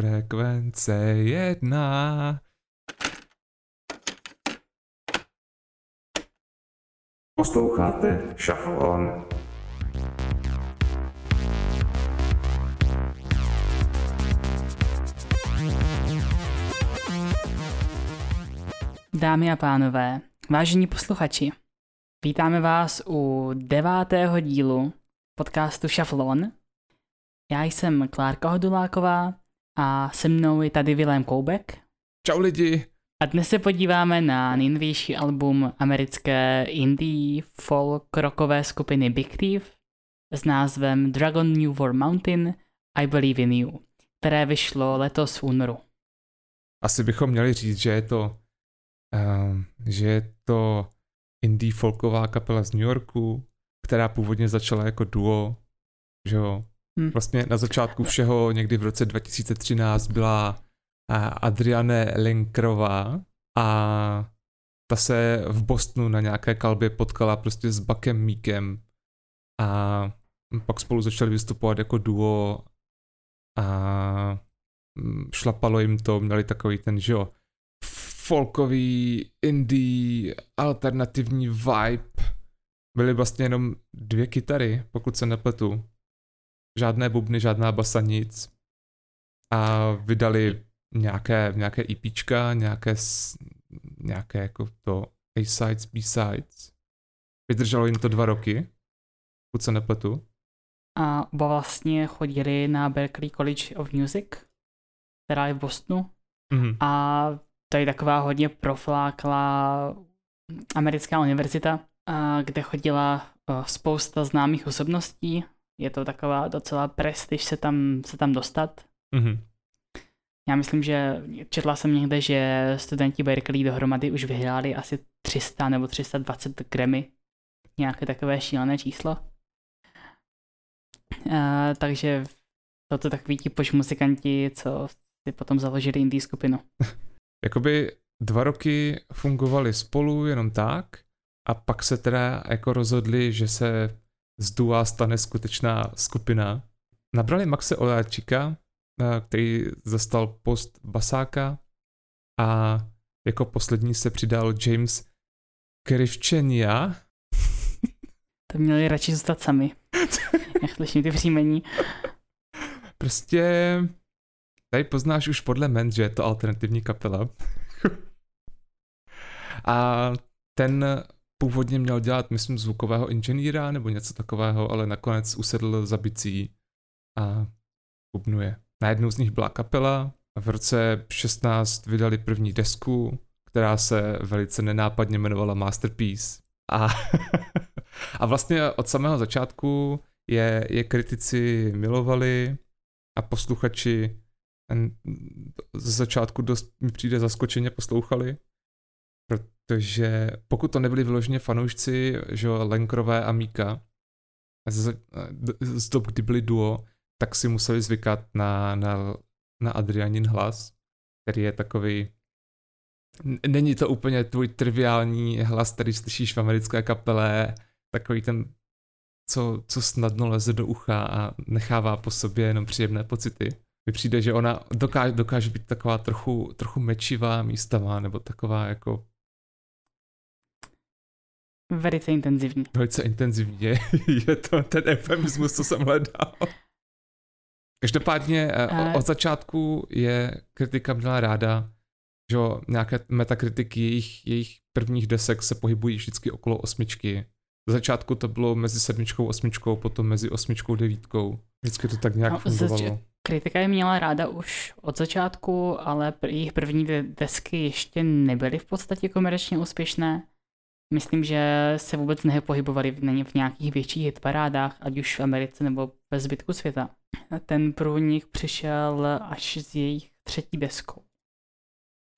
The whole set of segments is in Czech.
Frekvence jedna. Posloucháte Shuffle On. Dámy a pánové, vážení posluchači, vítáme vás u devátého dílu podcastu Šaflon. Já jsem Klárka Hoduláková a se mnou je tady Vilém Koubek. Čau lidi. A dnes se podíváme na nejnovější album americké indie folk rockové skupiny Big Thief s názvem Dragon New War Mountain I Believe in You, které vyšlo letos v únoru. Asi bychom měli říct, že je to, um, že je to indie folková kapela z New Yorku, která původně začala jako duo, že jo. Hm. Vlastně na začátku všeho někdy v roce 2013 byla eh, Adriane Lenkrová a ta se v Bostonu na nějaké kalbě potkala prostě s Buckem Meekem a pak spolu začali vystupovat jako duo a mm, šlapalo jim to, měli takový ten, že jo, folkový, indie, alternativní vibe. Byly vlastně jenom dvě kytary, pokud se nepletu. Žádné bubny, žádná basa, nic. A vydali nějaké, nějaké EPčka, nějaké, nějaké jako to A-sides, B-sides. Vydrželo jim to dva roky, pokud se nepletu. A oba vlastně chodili na Berklee College of Music, která je v Bostonu. Mhm. A to je taková hodně profláklá americká univerzita, kde chodila eh, spousta známých osobností. Je to taková docela prestiž se tam, se tam dostat. Mhm. Já myslím, že četla jsem někde, že studenti Berkeley dohromady už vyhráli asi 300 nebo 320 Grammy. Nějaké takové šílené číslo. Uh, takže toto takový ti poš muzikanti, co si potom založili indie skupinu. Jakoby dva roky fungovali spolu jenom tak a pak se teda jako rozhodli, že se z dua stane skutečná skupina. Nabrali Maxe Oláčika, eh, který zastal post basáka a jako poslední se přidal James Krivčenia. To měli radši zůstat sami. Jak slyším ty příjmení. Prostě tady poznáš už podle men, že je to alternativní kapela. a ten původně měl dělat, myslím, zvukového inženýra nebo něco takového, ale nakonec usedl za bicí a bubnuje. Na jednou z nich byla kapela a v roce 16 vydali první desku, která se velice nenápadně jmenovala Masterpiece. A, a vlastně od samého začátku je, je kritici milovali a posluchači n- z začátku dost mi přijde zaskočeně poslouchali, protože pokud to nebyli vyloženě fanoušci, že jo, Lenkrové a Míka, z, z dob, kdy byli duo, tak si museli zvykat na, na, na Adrianin hlas, který je takový není to úplně tvůj triviální hlas, který slyšíš v americké kapele, takový ten, co, co snadno leze do ucha a nechává po sobě jenom příjemné pocity. Mi přijde, že ona dokáže, dokáže být taková trochu, trochu mečivá místama, nebo taková jako Velice intenzivní. velice intenzivně. je to ten eufemismus, co jsem hledal. Každopádně eh, o- od začátku je kritika měla ráda, že jo, nějaké metakritiky jejich, jejich prvních desek se pohybují vždycky okolo osmičky. Z začátku to bylo mezi sedmičkou, osmičkou, potom mezi osmičkou, devítkou. Vždycky to tak nějak No, fungovalo. zač- Kritika je měla ráda už od začátku, ale jejich první de- desky ještě nebyly v podstatě komerčně úspěšné. Myslím, že se vůbec nepohybovali v, nějakých větších hitparádách, ať už v Americe nebo ve zbytku světa. Ten průnik přišel až s jejich třetí deskou.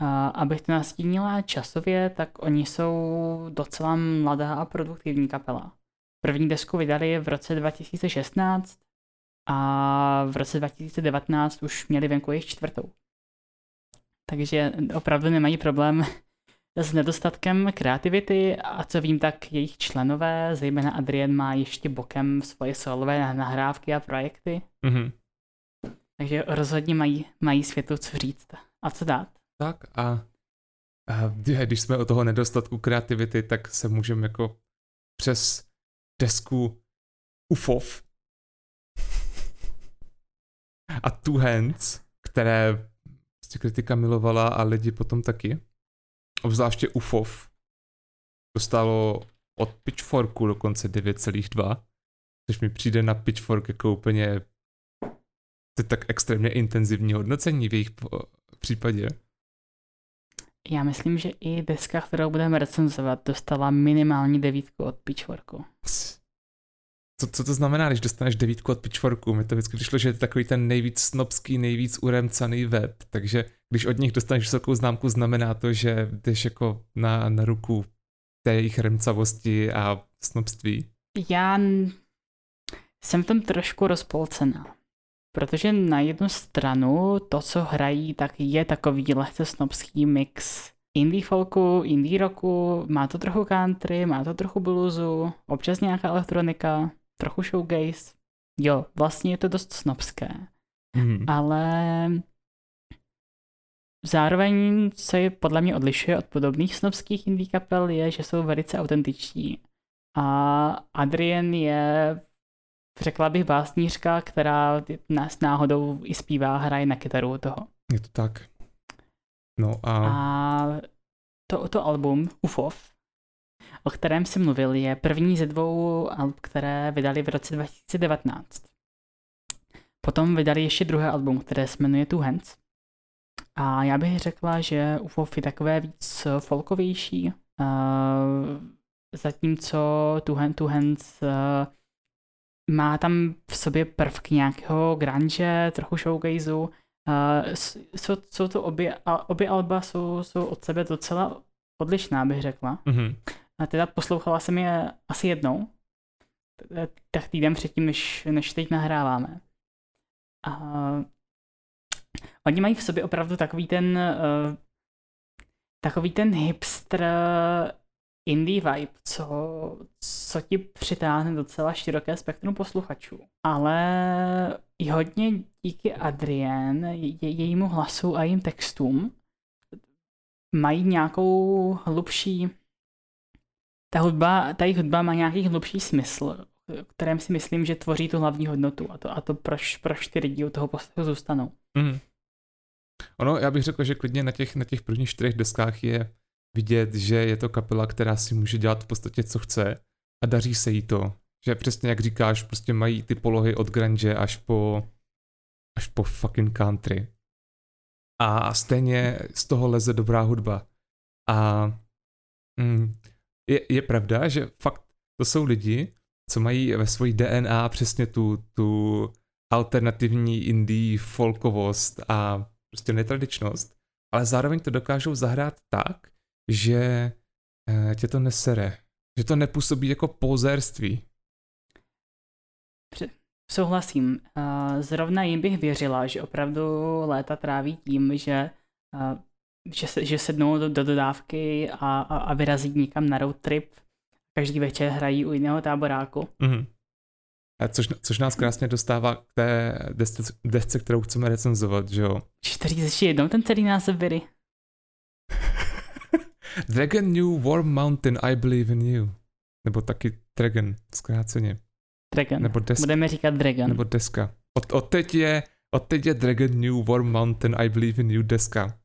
A abych to nastínila časově, tak oni jsou docela mladá a produktivní kapela. První desku vydali v roce 2016 a v roce 2019 už měli venku jejich čtvrtou. Takže opravdu nemají problém s nedostatkem kreativity a co vím, tak jejich členové, zejména Adrien, má ještě bokem svoje solové nahrávky a projekty. Mhm. Takže rozhodně mají, mají světu co říct a co dát. Tak a, a když jsme o toho nedostatku kreativity, tak se můžeme jako přes desku UFOV a Two Hands, které prostě kritika milovala a lidi potom taky. Obzvláště UFOV dostalo od Pitchforku dokonce 9,2, což mi přijde na Pitchfork jako úplně tak extrémně intenzivní hodnocení v jejich případě. Já myslím, že i deska, kterou budeme recenzovat, dostala minimální devítku od Pitchforku. Co, co to znamená, když dostaneš devítku od Pitchforku? Mi to vždycky přišlo, že je to takový ten nejvíc snobský, nejvíc uremcaný web, takže když od nich dostaneš vysokou známku, znamená to, že jdeš jako na, na ruku té jejich remcavosti a snobství. Já jsem tam trošku rozpolcená. Protože na jednu stranu to, co hrají, tak je takový lehce snobský mix indie folku, indie rocku, má to trochu country, má to trochu bluesu, občas nějaká elektronika, trochu showgaze. Jo, vlastně je to dost snobské. Mm. Ale zároveň, co je podle mě odlišuje od podobných snobských indie kapel, je, že jsou velice autentiční. A Adrian je řekla bych básnířka, která nás náhodou i zpívá, hraje na kytaru toho. Je to tak. No a... A to, to album UFOV, o kterém jsem mluvil, je první ze dvou alb, které vydali v roce 2019. Potom vydali ještě druhé album, které se jmenuje Two Hands. A já bych řekla, že UFOV je takové víc folkovější, uh, zatímco Two, Hand, Two Hands uh, má tam v sobě prvky nějakého grunge, trochu showgazeu. Uh, jsou, jsou to obě, obě alba jsou, jsou od sebe docela odlišná, bych řekla. Mm-hmm. A teda poslouchala jsem je asi jednou, tak týden předtím, než, než teď nahráváme. A oni mají v sobě opravdu takový ten uh, takový ten hipster indie vibe, co, co ti přitáhne docela široké spektrum posluchačů. Ale i hodně díky Adrien, je, jejímu hlasu a jejím textům, mají nějakou hlubší ta hudba, ta jejich hudba má nějaký hlubší smysl, kterém si myslím, že tvoří tu hlavní hodnotu a to, a to proč, proč ty lidi u toho poslechu zůstanou. Mm. Ono, já bych řekl, že klidně na těch, na těch prvních čtyřech deskách je vidět, že je to kapela, která si může dělat v podstatě co chce a daří se jí to. Že přesně jak říkáš, prostě mají ty polohy od grunge až po až po fucking country. A stejně z toho leze dobrá hudba. A mm, je, je pravda, že fakt to jsou lidi, co mají ve svojí DNA přesně tu, tu alternativní indie folkovost a prostě netradičnost, ale zároveň to dokážou zahrát tak, že eh, tě to nesere, že to nepůsobí jako pozérství. Souhlasím. Zrovna jim bych věřila, že opravdu léta tráví tím, že, že, že sednou do, do dodávky a, a, a vyrazí někam na road trip. Každý večer hrají u jiného táboráku. Mm-hmm. A což, což nás krásně dostává k té desce, desce kterou chceme recenzovat, že jo? Chceš to říct ještě jednou ten celý název Viry? Dragon New Warm Mountain, I Believe in You. Nebo taky Dragon, zkráceně. Dragon. Nebo deska. Budeme říkat Dragon. Nebo deska. Od, od, teď je, od teď je Dragon New Warm Mountain, I Believe in You deska.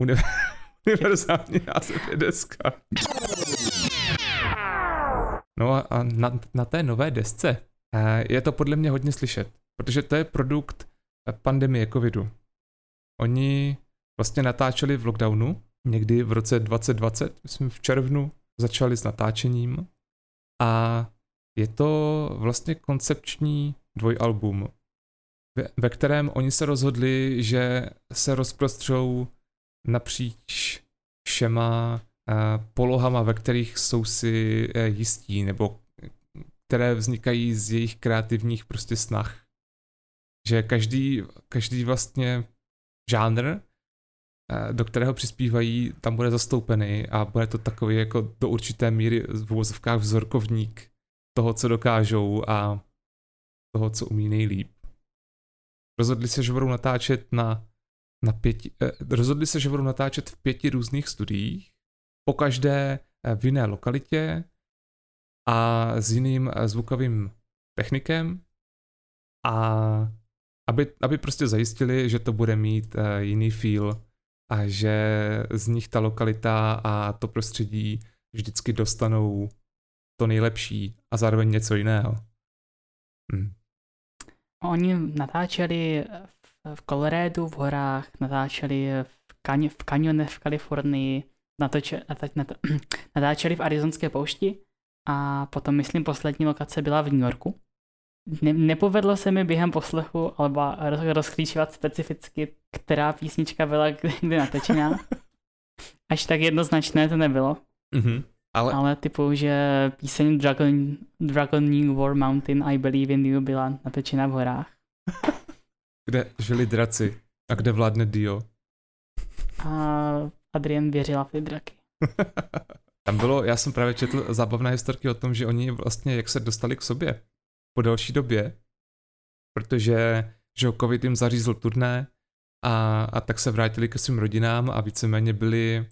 Univerzální název je deska. No a, na, na té nové desce eh, je to podle mě hodně slyšet, protože to je produkt pandemie covidu. Oni vlastně natáčeli v lockdownu někdy v roce 2020, myslím v červnu, začali s natáčením a je to vlastně koncepční dvojalbum, ve, ve kterém oni se rozhodli, že se rozprostřou napříč všema uh, polohama, ve kterých jsou si uh, jistí, nebo které vznikají z jejich kreativních prostě snah. Že každý, každý vlastně žánr Eh, do kterého přispívají, tam bude zastoupený a bude to takový jako do určité míry v uvozovkách vzorkovník toho, co dokážou a toho, co umí nejlíp. rozhodli se, že budou natáčet na, na pěti, eh, rozhodli se, že budou natáčet v pěti různých studiích, po každé eh, v jiné lokalitě a s jiným eh, zvukovým technikem a aby, aby prostě zajistili, že to bude mít jiný feel a že z nich ta lokalita a to prostředí vždycky dostanou to nejlepší a zároveň něco jiného. Hm. Oni natáčeli v, Coloradu v horách, natáčeli v, kaň, v kanionech v Kalifornii, natoče, natáčeli v arizonské poušti a potom, myslím, poslední lokace byla v New Yorku. Ne, nepovedlo se mi během poslechu alebo rozklíčovat specificky, která písnička byla kdy natečená. Až tak jednoznačné to nebylo. Mm-hmm. Ale... Ale typu, že píseň Dragon, Dragon New War Mountain I Believe in You byla natočena v horách. kde žili draci a kde vládne Dio. A Adrian věřila v ty draky. Tam bylo, já jsem právě četl zábavné historky o tom, že oni vlastně jak se dostali k sobě po další době, protože že covid jim zařízl turné a, a tak se vrátili ke svým rodinám a víceméně byli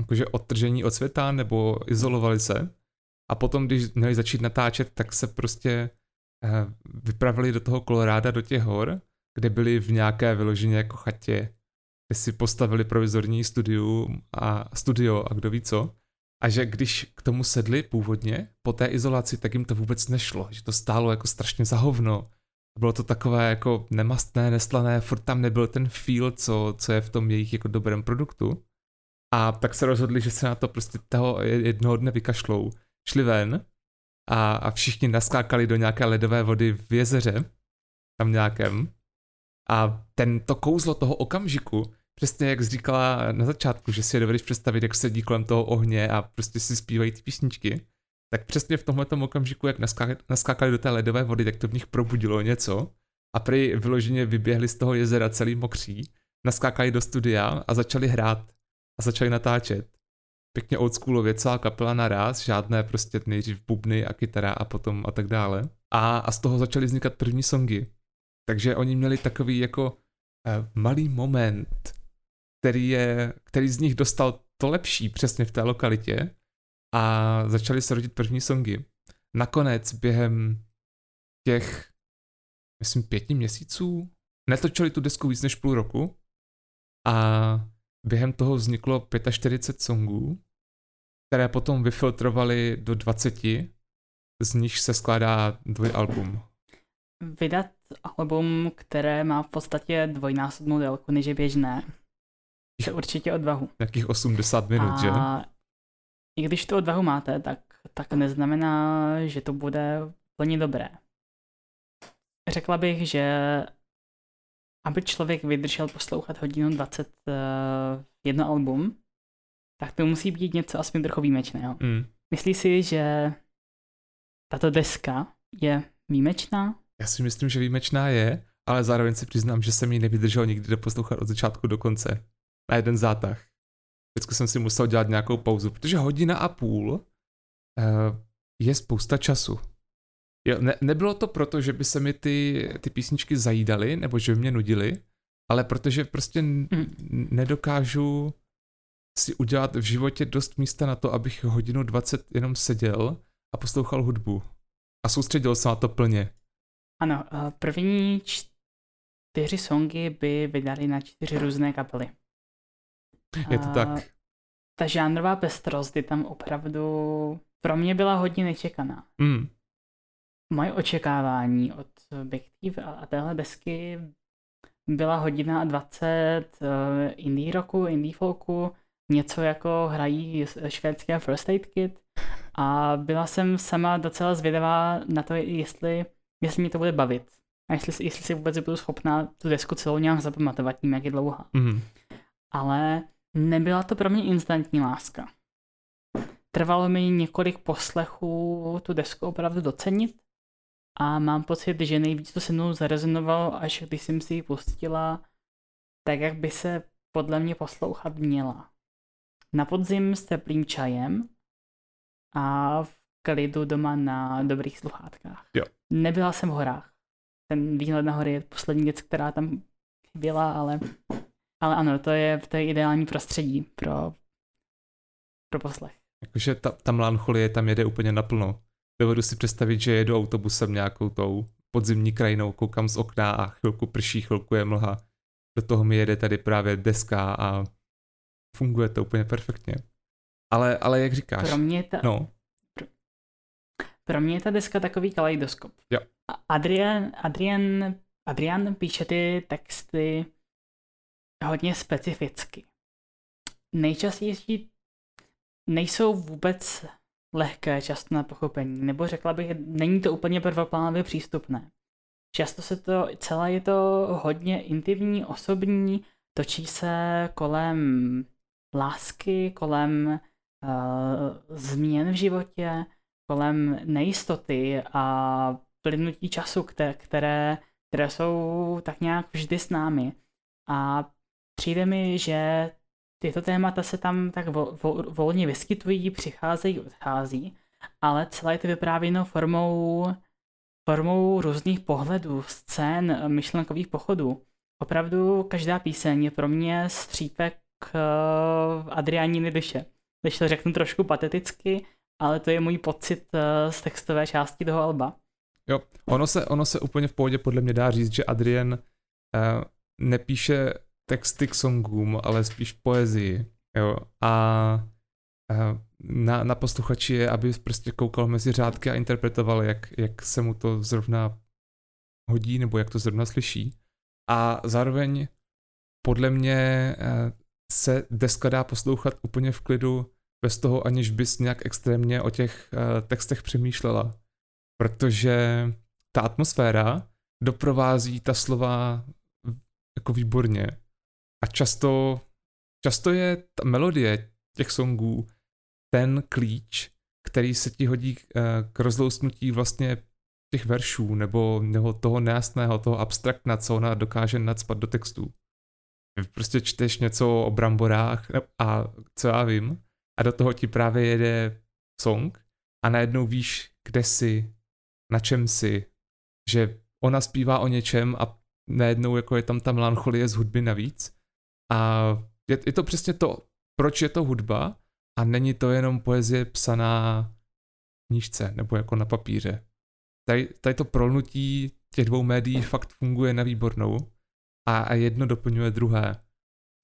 jakože odtržení od světa nebo izolovali se. A potom, když měli začít natáčet, tak se prostě eh, vypravili do toho Koloráda, do těch hor, kde byli v nějaké vyloženě jako chatě, kde si postavili provizorní studiu a studio a kdo ví co. A že když k tomu sedli původně, po té izolaci, tak jim to vůbec nešlo, že to stálo jako strašně za hovno. Bylo to takové jako nemastné, neslané, furt tam nebyl ten feel, co, co je v tom jejich jako dobrém produktu. A tak se rozhodli, že se na to prostě toho jednoho dne vykašlou. Šli ven a, a všichni naskákali do nějaké ledové vody v jezeře, tam nějakém. A ten, to kouzlo toho okamžiku, přesně jak říkala na začátku, že si je dovedeš představit, jak sedí kolem toho ohně a prostě si zpívají ty písničky, tak přesně v tomhle okamžiku, jak naskákali do té ledové vody, tak to v nich probudilo něco a prý vyloženě vyběhli z toho jezera celý mokří, naskákali do studia a začali hrát a začali natáčet. Pěkně oldschoolově, celá kapela naraz, žádné prostě nejdřív bubny a kytara a potom a tak dále. A, a z toho začaly vznikat první songy. Takže oni měli takový jako eh, malý moment, který, je, který z nich dostal to lepší přesně v té lokalitě a začali se rodit první songy. Nakonec během těch, myslím, pěti měsíců netočili tu desku víc než půl roku a Během toho vzniklo 45 songů, které potom vyfiltrovali do 20, z nich se skládá dvojalbum. Vydat album, které má v podstatě dvojnásobnou délku než je běžné, je určitě odvahu. Jakých 80 minut, A že? I když tu odvahu máte, tak, tak neznamená, že to bude plně dobré. Řekla bych, že aby člověk vydržel poslouchat hodinu 20 uh, eh, jedno album, tak to musí být něco aspoň trochu výjimečného. Mm. Myslíš si, že tato deska je výjimečná? Já si myslím, že výjimečná je, ale zároveň si přiznám, že jsem ji nevydržel nikdy doposlouchat od začátku do konce. Na jeden zátah. Vždycky jsem si musel dělat nějakou pauzu, protože hodina a půl uh, je spousta času. Jo, ne, nebylo to proto, že by se mi ty, ty písničky zajídaly, nebo že by mě nudily, ale protože prostě mm. nedokážu si udělat v životě dost místa na to, abych hodinu 20 jenom seděl a poslouchal hudbu. A soustředil se na to plně. Ano, první čtyři songy by vydali na čtyři různé kapely. Je to tak. Ta žánrová pestrost je tam opravdu pro mě byla hodně nečekaná. Mm moje očekávání od Big Thief a téhle desky byla hodina a 20 uh, indie rocku, indie folku, něco jako hrají švédské First Aid Kit a byla jsem sama docela zvědavá na to, jestli, jestli mě to bude bavit a jestli, jestli si vůbec budu schopná tu desku celou nějak zapamatovat tím, jak je dlouhá. Mm. Ale nebyla to pro mě instantní láska. Trvalo mi několik poslechů tu desku opravdu docenit a mám pocit, že nejvíc to se mnou zarezonovalo, až když jsem si ji pustila, tak jak by se podle mě poslouchat měla. Na podzim s teplým čajem a v klidu doma na dobrých sluchátkách. Jo. Nebyla jsem v horách, ten výhled na hory je poslední věc, která tam chyběla, ale, ale ano, to je, to je ideální prostředí pro, pro poslech. Jakože ta, ta melancholie tam jede úplně naplno. Dovedu si představit, že jedu autobusem nějakou tou podzimní krajinou, koukám z okna a chvilku prší, chvilku je mlha. Do toho mi jede tady právě deska a funguje to úplně perfektně. Ale, ale jak říkáš, Pro mě, ta, no, pro mě je ta deska takový kaleidoskop. Jo. Adrian, Adrian, Adrian píše ty texty hodně specificky. Nejčastější nejsou vůbec lehké často na pochopení, nebo řekla bych, není to úplně prvoplánově přístupné. Často se to, celé je to hodně intimní, osobní, točí se kolem lásky, kolem uh, změn v životě, kolem nejistoty a plynutí času, které, které, jsou tak nějak vždy s námi. A přijde mi, že tyto témata se tam tak vo, vo, volně vyskytují, přicházejí, odchází, ale celé je to vyprávěno formou, formou různých pohledů, scén, myšlenkových pochodů. Opravdu každá píseň je pro mě střípek uh, Adriániny duše. Když to řeknu trošku pateticky, ale to je můj pocit uh, z textové části toho alba. jo, ono se, ono se úplně v pohodě podle mě dá říct, že Adrien uh, nepíše texty k songům, ale spíš poezii, jo, a uh, na, na posluchači je, aby prostě koukal mezi řádky a interpretoval, jak, jak se mu to zrovna hodí, nebo jak to zrovna slyší. A zároveň podle mě uh, se deska dá poslouchat úplně v klidu, bez toho, aniž bys nějak extrémně o těch uh, textech přemýšlela. Protože ta atmosféra doprovází ta slova jako výborně. A často, často je ta melodie těch songů ten klíč, který se ti hodí k rozlousnutí vlastně těch veršů, nebo, nebo toho nejasného, toho abstraktna, co ona dokáže nadspat do textů. Prostě čteš něco o bramborách a co já vím, a do toho ti právě jede song a najednou víš, kde jsi, na čem jsi, že ona zpívá o něčem a najednou jako je tam ta melancholie z hudby navíc a je, je to přesně to, proč je to hudba a není to jenom poezie psaná knížce nebo jako na papíře. Tady, tady to prolnutí těch dvou médií fakt funguje na výbornou a, a jedno doplňuje druhé,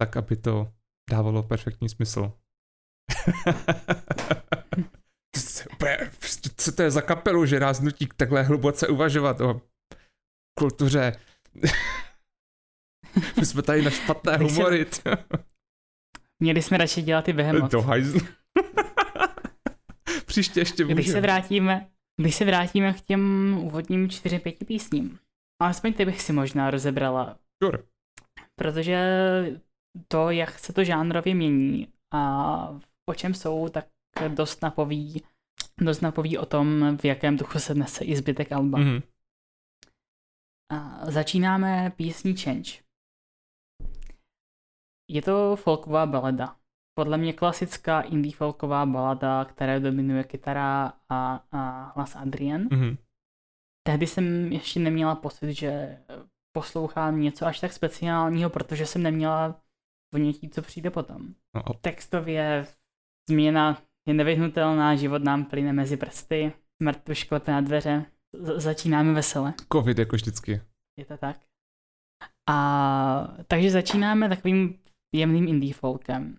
tak aby to dávalo perfektní smysl. Co to je za kapelu, že nás nutí takhle hluboce uvažovat o kultuře. My jsme tady na špatné humory. Měli jsme radši dělat i Behemoth. To hajzl. Příště ještě můžeme. Když se vrátíme, když se vrátíme k těm úvodním čtyři pěti písním, alespoň ty bych si možná rozebrala. Sure. Protože to, jak se to žánrově mění a o čem jsou, tak dost napoví, dost napoví o tom, v jakém duchu se nese i zbytek alba. Mhm. A začínáme písní Change. Je to folková balada. Podle mě klasická indie folková balada, která dominuje kytara a, a hlas Adrian. Mhm. Tehdy jsem ještě neměla pocit, že poslouchám něco až tak speciálního, protože jsem neměla ponětí, co přijde potom. No, a Textově změna je nevyhnutelná, život nám plyne mezi prsty, smrt už klepe na dveře, Z- začínáme vesele. covid jako vždycky. Je to tak? A takže začínáme takovým jemným indie folkem.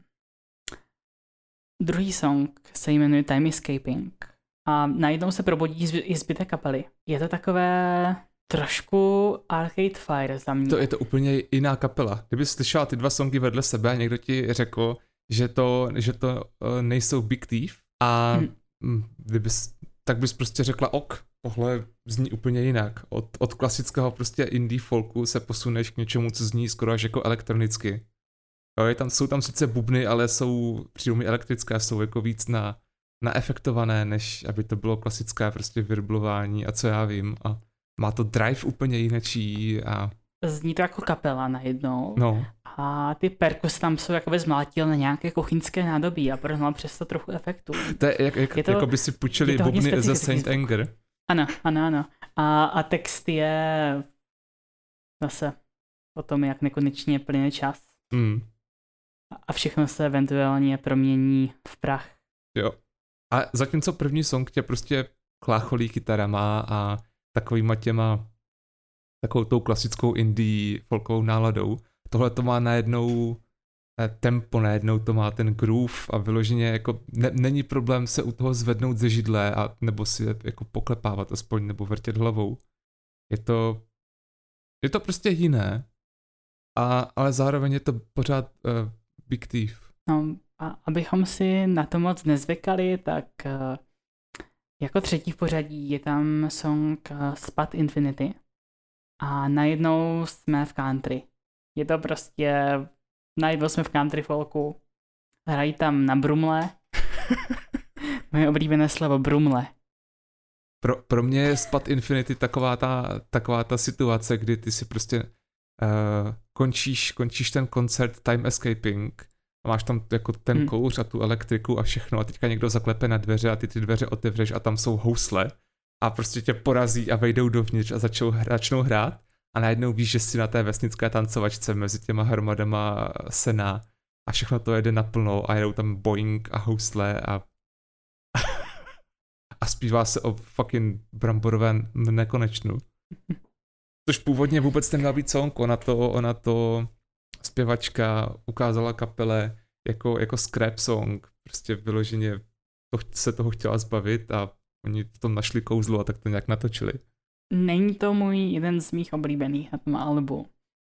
Druhý song se jmenuje Time Escaping a najednou se probudí zby- i zbytek kapely. Je to takové trošku Arcade Fire za mě. To je to úplně jiná kapela. Kdyby slyšela ty dva songy vedle sebe a někdo ti řekl, že to, že to uh, nejsou Big Thief a Hm. hm. kdybys, tak bys prostě řekla ok, tohle zní úplně jinak. Od, od klasického prostě indie folku se posuneš k něčemu, co zní skoro až jako elektronicky. Jo, je tam, jsou tam sice bubny, ale jsou mi elektrické, jsou jako víc na, naefektované, než aby to bylo klasické prostě virblování a co já vím. A má to drive úplně jinečí a Zní to jako kapela najednou. no, A ty perkusy tam jsou jakoby zmlátil na nějaké kuchyňské nádobí a prohnal přes to trochu efektu. to je jak, jak, Je to- jako by si půjčili bubny ze Saint. Anger. Ano, ano, ano. A, a text je zase o tom, jak nekonečně plyne čas Mm. a- a všechno se eventuálně promění v prach. Jo. A zatímco první song tě prostě klácholí kytarama a takovýma těma takovou tou klasickou indie folkovou náladou, tohle to má najednou eh, tempo, najednou to má ten groove a vyloženě jako ne, není problém se u toho zvednout ze židle a nebo si jako poklepávat aspoň nebo vrtět hlavou. Je to je to prostě jiné, a, ale zároveň je to pořád uh, Big Thief. No, a abychom si na to moc nezvykali, tak eh, jako třetí v pořadí je tam song eh, Spad Infinity a najednou jsme v country. Je to prostě, najednou jsme v country folku, hrají tam na brumle, moje oblíbené slovo brumle. Pro, pro mě je Spad Infinity taková ta, taková ta situace, kdy ty si prostě uh, končíš, končíš ten koncert Time Escaping a máš tam jako ten Hmm. kouř a tu elektriku a všechno a teďka někdo zaklepe na dveře a ty ty dveře otevřeš a tam jsou housle a prostě tě porazí a vejdou dovnitř a začnou, začnou hrát a najednou víš, že jsi na té vesnické tancovačce mezi těma hromadama sena a všechno to jede naplno a jedou tam Boeing a housle a a zpívá se o fucking bramborovém nekonečnu. Což původně vůbec neměl být song, ona to, ona to zpěvačka ukázala kapele jako, jako scrap song, prostě vyloženě to, se toho chtěla zbavit a oni v tom našli kouzlo a tak to nějak natočili. Není to můj jeden z mých oblíbených na tom albu.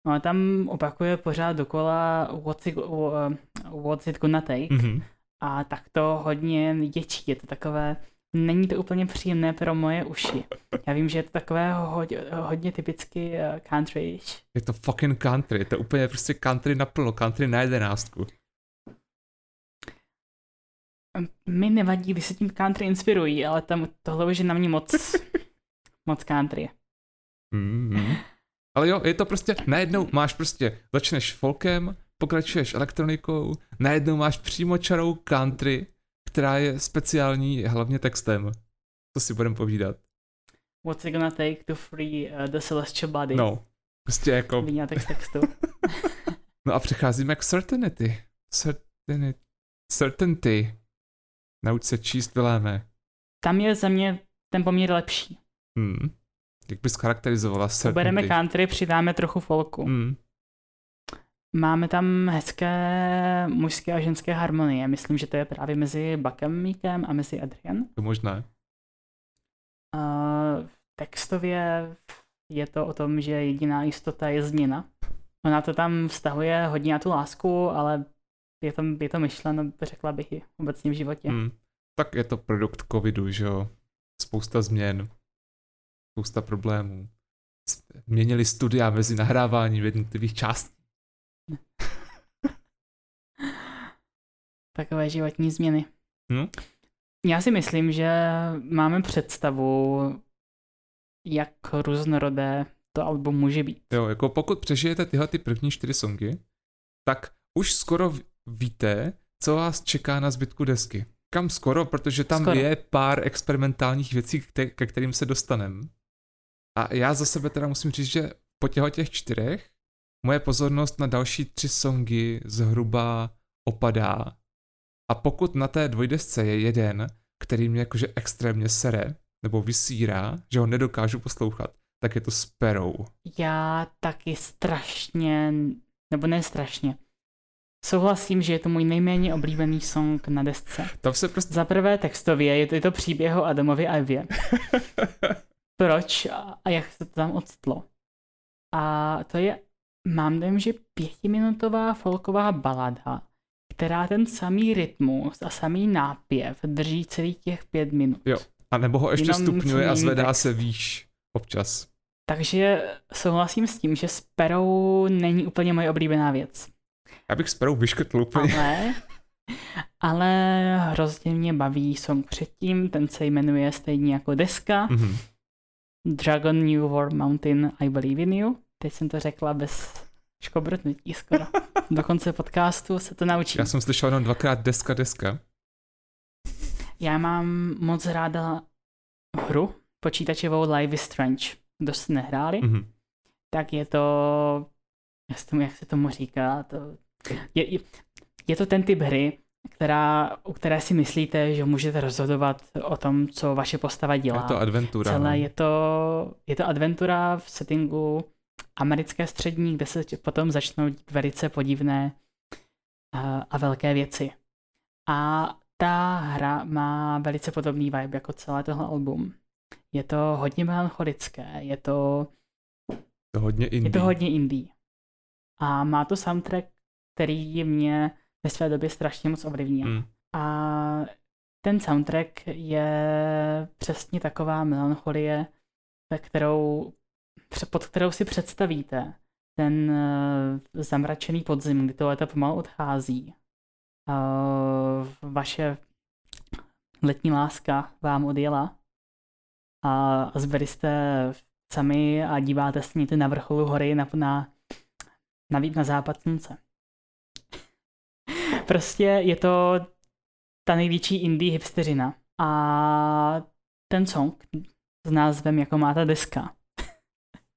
No a tam opakuje pořád dokola What's it, uh, what's it gonna take Mm-hmm. a tak to hodně ječí, je to takové, není to úplně příjemné pro moje uši. Já vím, že je to takové hodně, hodně typicky uh, country Je to fucking country, to je úplně prostě country naplno, country na jedenáctku. Mi nevadí, když se tím country inspirují, ale tam tohle už je na mě moc, moc country. Mm-hmm. Ale jo, je to prostě, najednou máš prostě, začneš folkem, pokračuješ elektronikou, najednou máš přímo čarou country, která je speciální hlavně textem. Co si budeme povídat? What's it gonna take to free uh, the celestial body? No, prostě jako, Vyňátek z textu. no a přecházíme k certainty. Certainty. Certainty. Nauč se číst, Viléme. Tam je za mě ten poměr lepší. Hmm. Jak bys charakterizovala certainty? Ubereme country, přidáme trochu folku. Hmm. Máme tam hezké mužské a ženské harmonie. Myslím, že to je právě mezi Buckem Meekem a mezi Adrian. To možné. Uh, textově je to o tom, že jediná jistota je změna. Ona to tam vztahuje hodně na tu lásku, ale je to, je to myšleno, řekla bych i obecně v životě. Hmm. Tak je to produkt covidu, že jo. Spousta změn. Spousta problémů. S- Měnili studia mezi nahráváním jednotlivých částí. Takové životní změny. Hm? Já si myslím, že máme představu, jak různorodé to album může být. Jo, jako pokud přežijete tyhle ty první čtyři songy, tak už skoro víte, co vás čeká na zbytku desky. Kam skoro, protože tam Skoro. je pár experimentálních věcí, ke, ke kterým se dostaneme. A já za sebe teda musím říct, že po těchto těch čtyřech moje pozornost na další tři songy zhruba opadá. A pokud na té dvojdesce je jeden, který mě jakože extrémně sere, nebo vysírá, že ho nedokážu poslouchat, tak je to Sparrow. Já taky strašně, nebo ne strašně, souhlasím, že je to můj nejméně oblíbený song na desce. Tam se prostě... Za prvé textově je to, je to příběh o Adamovi a Evě. Proč a jak se to tam odstlo. A to je, mám dojem, že pětiminutová folková balada, která ten samý rytmus a samý nápěv drží celých těch pět minut. Jo. A nebo ho ještě Jenom stupňuje a zvedá text. se výš občas. Takže souhlasím s tím, že Sparrow není úplně moje oblíbená věc. Já bych Sparrow vyškrtl úplně. Ale, ale hrozně mě baví song předtím, ten se jmenuje stejně jako deska. Mhm. Dragon New War Mountain I Believe in You. Teď jsem to řekla bez škobrtnutí skoro. Do konce podcastu se to naučím. Já jsem slyšel jenom dvakrát deska, deska. Já mám moc ráda hru počítačovou Live is Strange. Kdo jste nehráli, Mhm. tak je to, jak se tomu, jak se tomu říká, to, je, je, je to ten typ hry, která, u které si myslíte, že můžete rozhodovat o tom, co vaše postava dělá. Je to adventura. Celé no. je to, je to adventura v settingu americké střední, kde se potom začnou dít velice podivné a, a velké věci. A ta hra má velice podobný vibe jako celé tohle album. Je to hodně melancholické, je to, To hodně indie. je to hodně indie. A má to soundtrack, který mě ve své době strašně moc ovlivnil. Mm. A ten soundtrack je přesně taková melancholie, ve kterou, pod kterou si představíte ten eh, zamračený podzim, kdy to léto pomalu odchází. Uh, vaše letní láska vám odjela a zbyli jste sami a díváte se někde na vrcholu hory na, na, na, na západ slunce. Prostě je to ta největší indie hipsteřina. A ten song s názvem Jako má ta deska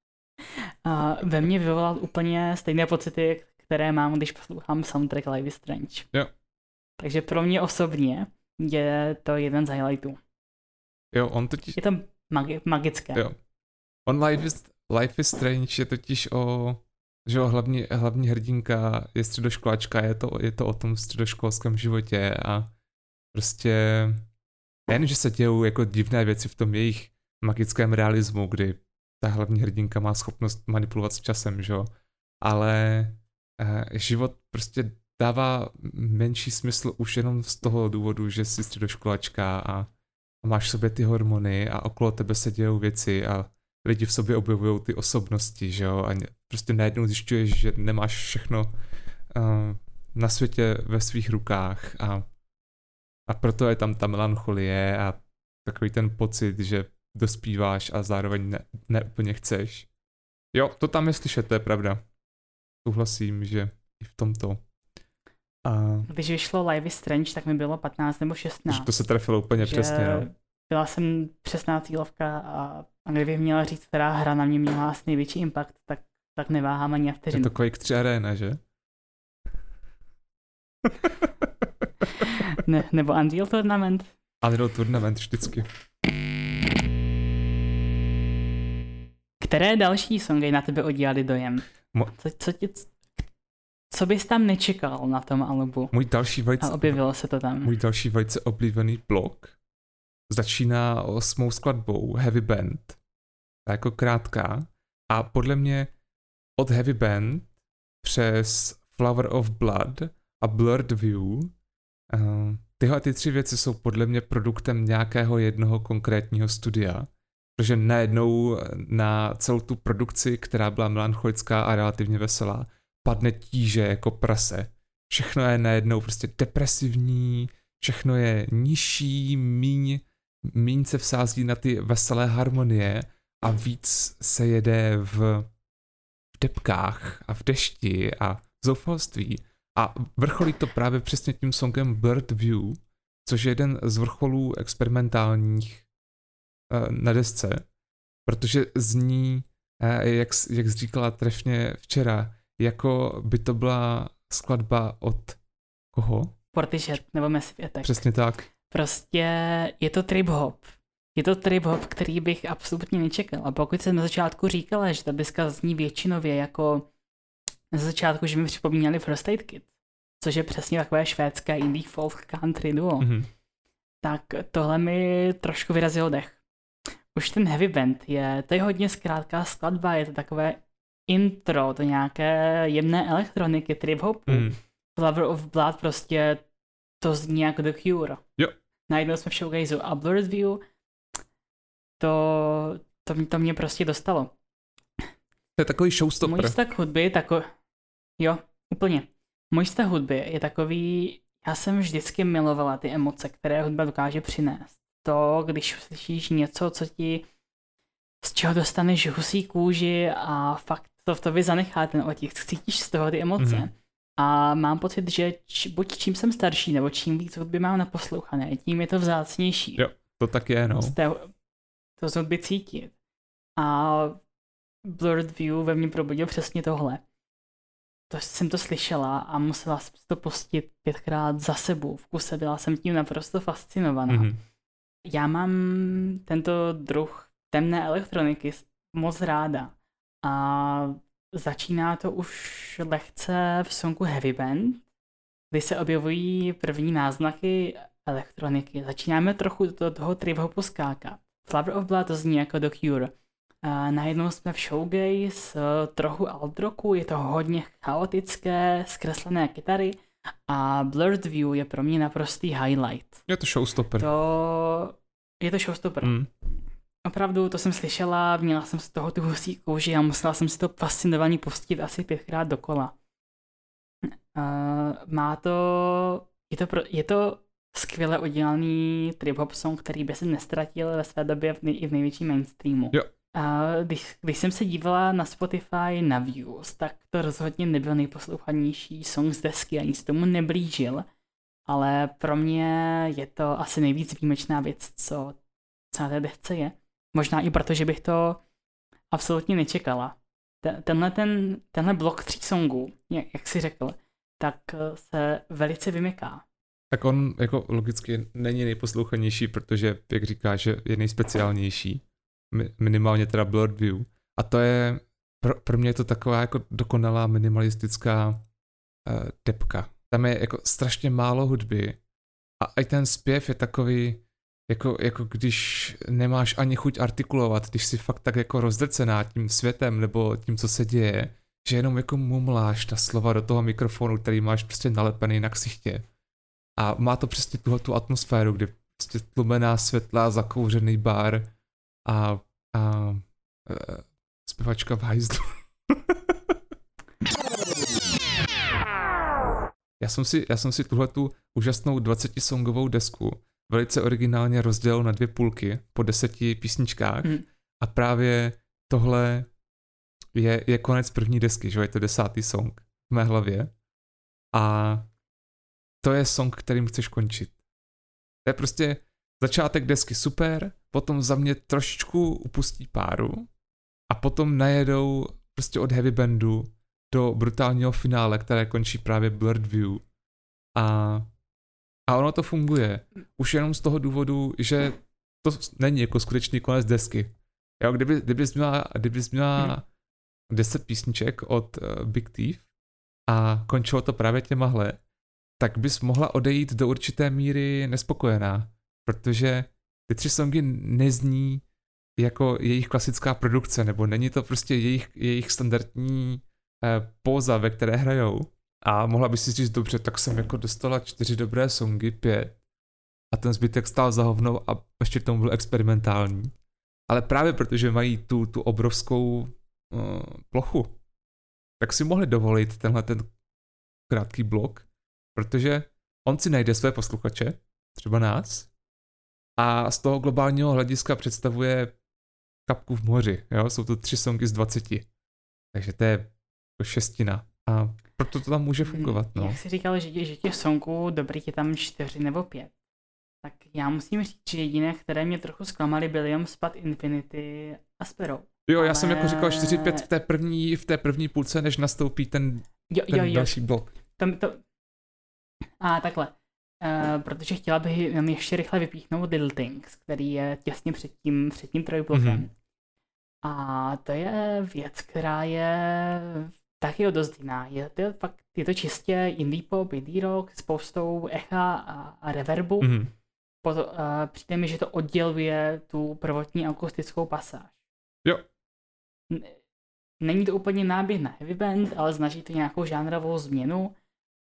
a ve mně vyvolal úplně stejné pocity, které mám, když poslouchám soundtrack Live is Strange. Jo. Takže pro mě osobně je to jeden z highlightů. Jo, on totiž, Je to magi- magické. Jo. on Life is, Life is Strange je totiž o, že jo, hlavní, hlavní hrdinka je středoškoláčka, je to, je to o tom středoškolském životě a prostě nejen, že se dějou jako divné věci v tom jejich magickém realismu, kdy ta hlavní hrdinka má schopnost manipulovat s časem, že jo, ale eh, život prostě dává menší smysl už jenom z toho důvodu, že jsi středoškolačka a, a máš v sobě ty hormony a okolo tebe se dějou věci a lidi v sobě objevují ty osobnosti, že jo, a prostě najednou zjišťuješ, že nemáš všechno uh, na světě ve svých rukách a, a proto je tam ta melancholie a takový ten pocit, že dospíváš a zároveň ne, neúplně chceš. Jo, to tam je slyšet, to je pravda. Souhlasím, že i v tomto. A Když vyšlo Live is Strange, tak mi bylo 15 nebo 16. že to se trefilo úplně že přesně, no. Byla jsem přesná cílovka a, a kdybych měla říct, která hra na mě měla asi největší impact, tak, tak neváhám ani na Je vteřinu. to Quake 3 Arena, že? Ne, nebo Unreal Tournament. Unreal Tournament vždycky. Které další songy na tebe udělali dojem? Mo- Co, co, tě, co bys tam nečekal na tom albu? Můj další velice, A objevilo se to tam. můj další velice oblíbený blok začíná osmou skladbou Heavy Band. Ta jako krátká. A podle mě od Heavy Band přes Flower of Blood a Blurred View uh, tyhle ty tři věci jsou podle mě produktem nějakého jednoho konkrétního studia. Protože najednou na celou tu produkci, která byla melancholická a relativně veselá, padne tíže jako prase. Všechno je najednou prostě depresivní, všechno je nižší, míň, míň se vsází na ty veselé harmonie a víc se jede v, v depkách a v dešti a v zoufalství. A vrcholí to právě přesně tím songem Bird View, což je jeden z vrcholů experimentálních eh, na desce, protože zní, eh, jak, jak jsi říkala trefně včera, jako by to byla skladba od koho? Portishead nebo Massive Attack. Přesně tak. Prostě je to trip hop. Je to trip hop, který bych absolutně nečekal. A pokud jsem na začátku říkala, že ta deska zní většinově jako na začátku, že mi připomínali First Aid Kit, což je přesně takové švédské indie folk country duo, mm. Mhm. tak tohle mi trošku vyrazilo dech. Už ten heavy band je, to je hodně zkrátká skladba, je to takové intro, to nějaké jemné elektroniky, trip hopu. Mhm. Flower of Blood prostě to zní jako The Cure. Jo. Najednou jsme v showcaseu a Blurred View to, to, to mě prostě dostalo. To je takový Můj showstopper. vztah hudby je takový, jo, úplně. Můj vztah hudby je takový, já jsem vždycky milovala ty emoce, které hudba dokáže přinést. To, když slyšíš něco, co ti, z čeho dostaneš husí kůži a fakt to v tobě zanechá ten otisk, cítíš z toho ty emoce. Mhm. A mám pocit, že č, buď čím jsem starší, nebo čím víc hudby mám naposlouchané, tím je to vzácnější. Jo. To tak je, no. Z té, to z hudby cítit. A Blurred View ve mně probudil přesně tohle. To jsem to slyšela a musela jsem to pustit pětkrát za sebou. V kuse byla jsem tím naprosto fascinovaná. Mm-hmm. Já mám tento druh temné elektroniky moc ráda. A začíná to už lehce v songu Heavy Band, kdy se objevují první náznaky elektroniky. Začínáme trochu do toho trip-hopu skákat. Flower of Blood to zní jako The Cure. A najednou jsme v showgaze, trochu alt rocku, je to hodně chaotické, zkreslené kytary a Blurred View je pro mě naprostý highlight. Je to showstopper. To... Je to showstopper. Mm. Opravdu, to jsem slyšela, měla jsem z toho tu husí kouži a musela jsem si to fascinovaný pustit asi pětkrát dokola. Uh, má to, je to, pro, je to skvěle udělaný trip-hop song, který by se nestratil ve své době v nej, i v největším mainstreamu. Jo. A když, když jsem se dívala na Spotify na views, tak to rozhodně nebyl nejposlouchanější song z desky, ani se tomu neblížil, ale pro mě je to asi nejvíc výjimečná věc, co celé té desce je. Možná i proto, že bych to absolutně nečekala. Tenhle, ten, tenhle blok tří songů, jak si řekl, tak se velice vymyká. Tak on jako logicky není nejposlouchanější, protože, jak říká, že je nejspeciálnější. Minimálně teda Blood View. A to je, pro, pro mě je to taková jako dokonalá minimalistická uh, depka. Tam je jako strašně málo hudby a i ten zpěv je takový, jako, jako když nemáš ani chuť artikulovat, když si fakt tak jako rozdrcená tím světem nebo tím, co se děje, že jenom jako mumláš ta slova do toho mikrofonu, který máš prostě nalepený na ksichtě. A má to přesně tuhle tu atmosféru, kdy prostě tlumená světla, zakouřený bar a, a e, zpěvačka v hajzlu. já jsem si, já jsem si tuhle tu úžasnou 20-songovou desku velice originálně rozdělil na dvě půlky po deseti písničkách hmm. a právě tohle je, je konec první desky, že je to desátý song v mé hlavě a to je song, kterým chceš končit. To je prostě začátek desky super, potom za mě trošičku upustí páru a potom najedou prostě od heavy bandu do brutálního finále, které končí právě Blurred View. A, a ono to funguje. Už jenom z toho důvodu, že to není jako skutečný konec desky. Jo, kdyby, kdybys měla, kdybys měla hmm. 10 písniček od uh, Big Thief a končilo to právě těmahle, tak bys mohla odejít do určité míry nespokojená, protože ty tři songy nezní jako jejich klasická produkce, nebo není to prostě jejich, jejich standardní eh, póza, ve které hrajou. A mohla by si říct, dobře, tak jsem jako dostala čtyři dobré songy, pět. A ten zbytek stál za hovnou a ještě tomu byl experimentální. Ale právě protože mají tu, tu obrovskou uh, plochu, tak si mohli dovolit tenhle ten krátký blok protože on si najde své posluchače, třeba nás, a z toho globálního hlediska představuje kapku v moři, jo? jsou to tři songy z 20. Takže to je šestina. A proto to tam může fungovat. No. Jak jsi říkal, že, že těch songů dobrých je tam čtyři nebo pět. Tak já musím říct, že jediné, které mě trochu zklamaly, byly jenom Spad Infinity a Sparrow. Jo, Ale... já jsem jako říkal 4-5 v té první, v té první půlce, než nastoupí ten, jo, ten jo, jo. další blok. To, to, a takhle. Uh, protože chtěla bych jenom ještě rychle vypíchnout Little Things, který je těsně před tím, před tím trojblokem. Mm-hmm. A to je věc, která je taky dost jiná. Je to, fakt, je to čistě indie pop, indie rock, s spoustou echa a, a reverbu. Mm-hmm. Potom, uh, přijde mi, že to odděluje tu prvotní akustickou pasáž. Jo. Není to úplně náběh na heavy band, ale snaží to nějakou žánrovou změnu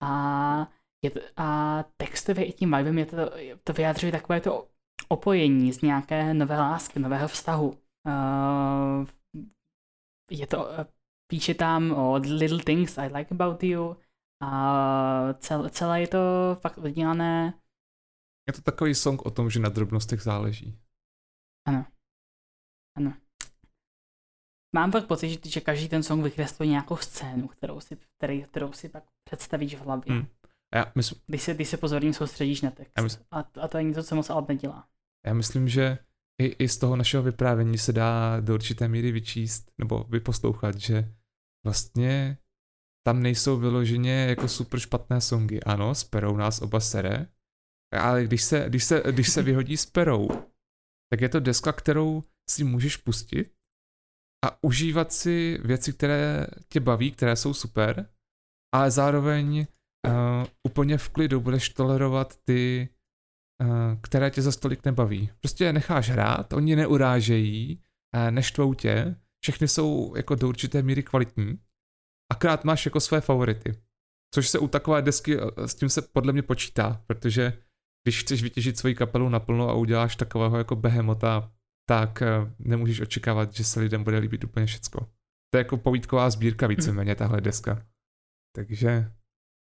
a je to, a textově i tím vibem je to, to vyjádřuje takové to opojení z nějaké nové lásky, nového vztahu. Uh, je to, píše tam o little things I like about you a cel, celé je to fakt udělané. Je to takový song o tom, že na drobnostech záleží. Ano. Ano. Mám fakt pocit, že každý ten song vykresluje nějakou scénu, kterou si, který, kterou si pak představíš v hlavě. Hmm. Já mysl... když, se, když se pozorně soustředíš na text. Mysl... A, a to je něco, co moc Alt nedělá. Já myslím, že i, i z toho našeho vyprávění se dá do určité míry vyčíst nebo vyposlouchat, že vlastně tam nejsou vyloženě jako super špatné songy. Ano, s Perou nás oba sere, ale když se, když se, když se vyhodí s Perou, tak je to deska, kterou si můžeš pustit a užívat si věci, které tě baví, které jsou super, ale zároveň uh, úplně v klidu budeš tolerovat ty, které tě za stolik nebaví. Prostě je necháš hrát, oni neurážejí, uh, neštvou tě, všechny jsou jako do určité míry kvalitní, akorát máš jako své favority. Což se u takové desky, s tím se podle mě počítá, protože když chceš vytěžit svoji kapelu naplno a uděláš takového jako behemota, tak nemůžeš očekávat, že se lidem bude líbit úplně všecko. To je jako povídková sbírka víceméně tahle deska. Takže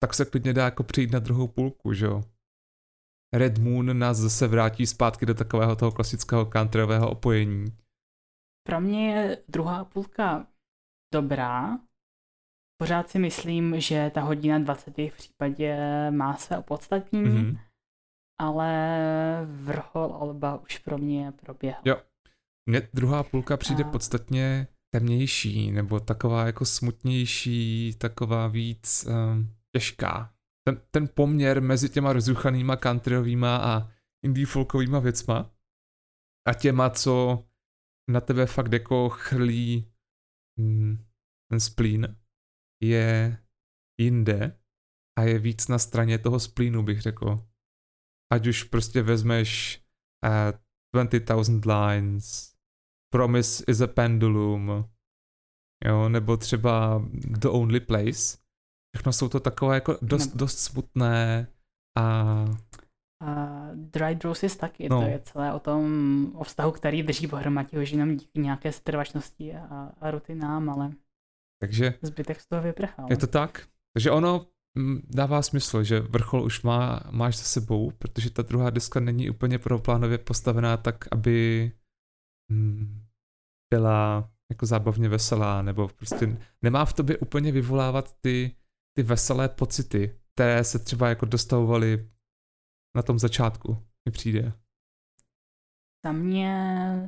tak se klidně dá jako přijít na druhou půlku, že jo. Red Moon nás zase vrátí zpátky do takového toho klasického countryového opojení. Pro mě je druhá půlka dobrá. Pořád si myslím, že ta hodina 20 v případě má své opodstatnění, mm-hmm. ale vrchol Alba už pro mě proběhl. Jo. Mně druhá půlka přijde A... podstatně temnější, nebo taková jako smutnější, taková víc um, těžká. Ten, ten poměr mezi těma rozruchanýma countryovýma a indie folkovýma věcma a těma, co na tebe fakt jako chrlí mm, ten splín, je jinde a je víc na straně toho splínu, bych řekl. Ať už prostě vezmeš uh, 20,000 lines, Promise is a Pendulum, jo, nebo třeba The Only Place. Všechno jsou to takové jako dost, dost smutné a... Uh, Dry Roses taky, no. to je celé o tom, o vztahu, který drží pohromadě už jenom díky nějaké setrvačnosti a, a rutinám, ale Takže zbytek z toho vyprchal. Je to tak? Takže ono mm, dává smysl, že vrchol už má, máš za sebou, protože ta druhá deska není úplně plánově postavená tak, aby mm, byla jako zábavně veselá, nebo prostě nemá v tobě úplně vyvolávat ty, ty veselé pocity, které se třeba jako dostavovaly na tom začátku, mi přijde. Za mě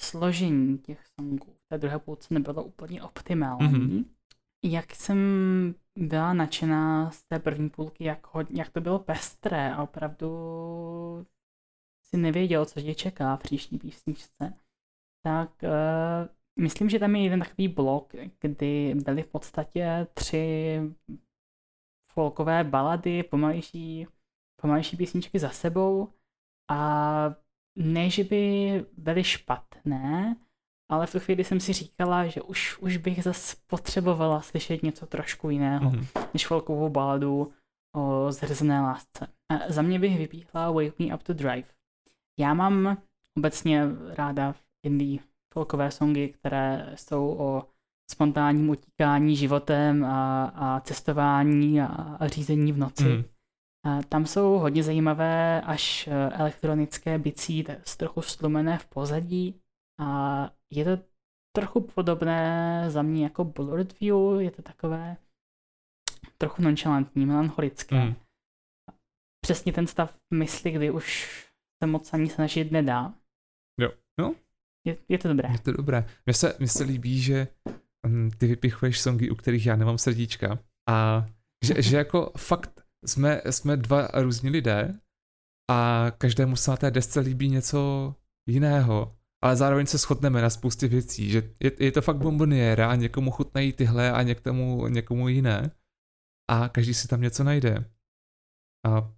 složení těch songů v té druhé půlce nebylo úplně optimální. Mm-hmm. Jak jsem byla nadšená z té první půlky, jak, jak to bylo pestré a opravdu si nevěděl, co tě čeká v příští písničce, tak uh, myslím, že tam je jeden takový blok, kdy byly v podstatě tři folkové balady, pomalejší, pomalejší písničky za sebou a ne, že by byly špatné, ale v tu chvíli jsem si říkala, že už, už bych zase potřebovala slyšet něco trošku jiného, mm-hmm. než folkovou baladu o zhrzené lásce. A za mě bych vypíchla Wake Me Up to Drive. Já mám obecně ráda indie folkové songy, které jsou o spontánním utíkání životem a, a cestování a, a řízení v noci. Mm. A tam jsou hodně zajímavé až e, elektronické bicí, trochu slumené v pozadí a je to trochu podobné za mě jako Blurred View, je to takové trochu nonchalantní, melancholické. Mm. Přesně ten stav mysli, kdy už se moc ani snažit nedá. Jo, no, je, je to dobré. Je to dobré. Mně se, mně se líbí, že um, ty vypichuješ songy, u kterých já nemám srdíčka a že, že jako fakt jsme, jsme dva různí lidé a každému se na té desce líbí něco jiného, ale zároveň se shodneme na spoustě věcí, že je, je to fakt bomboniéra a někomu chutnají tyhle a někomu, někomu jiné a každý si tam něco najde. A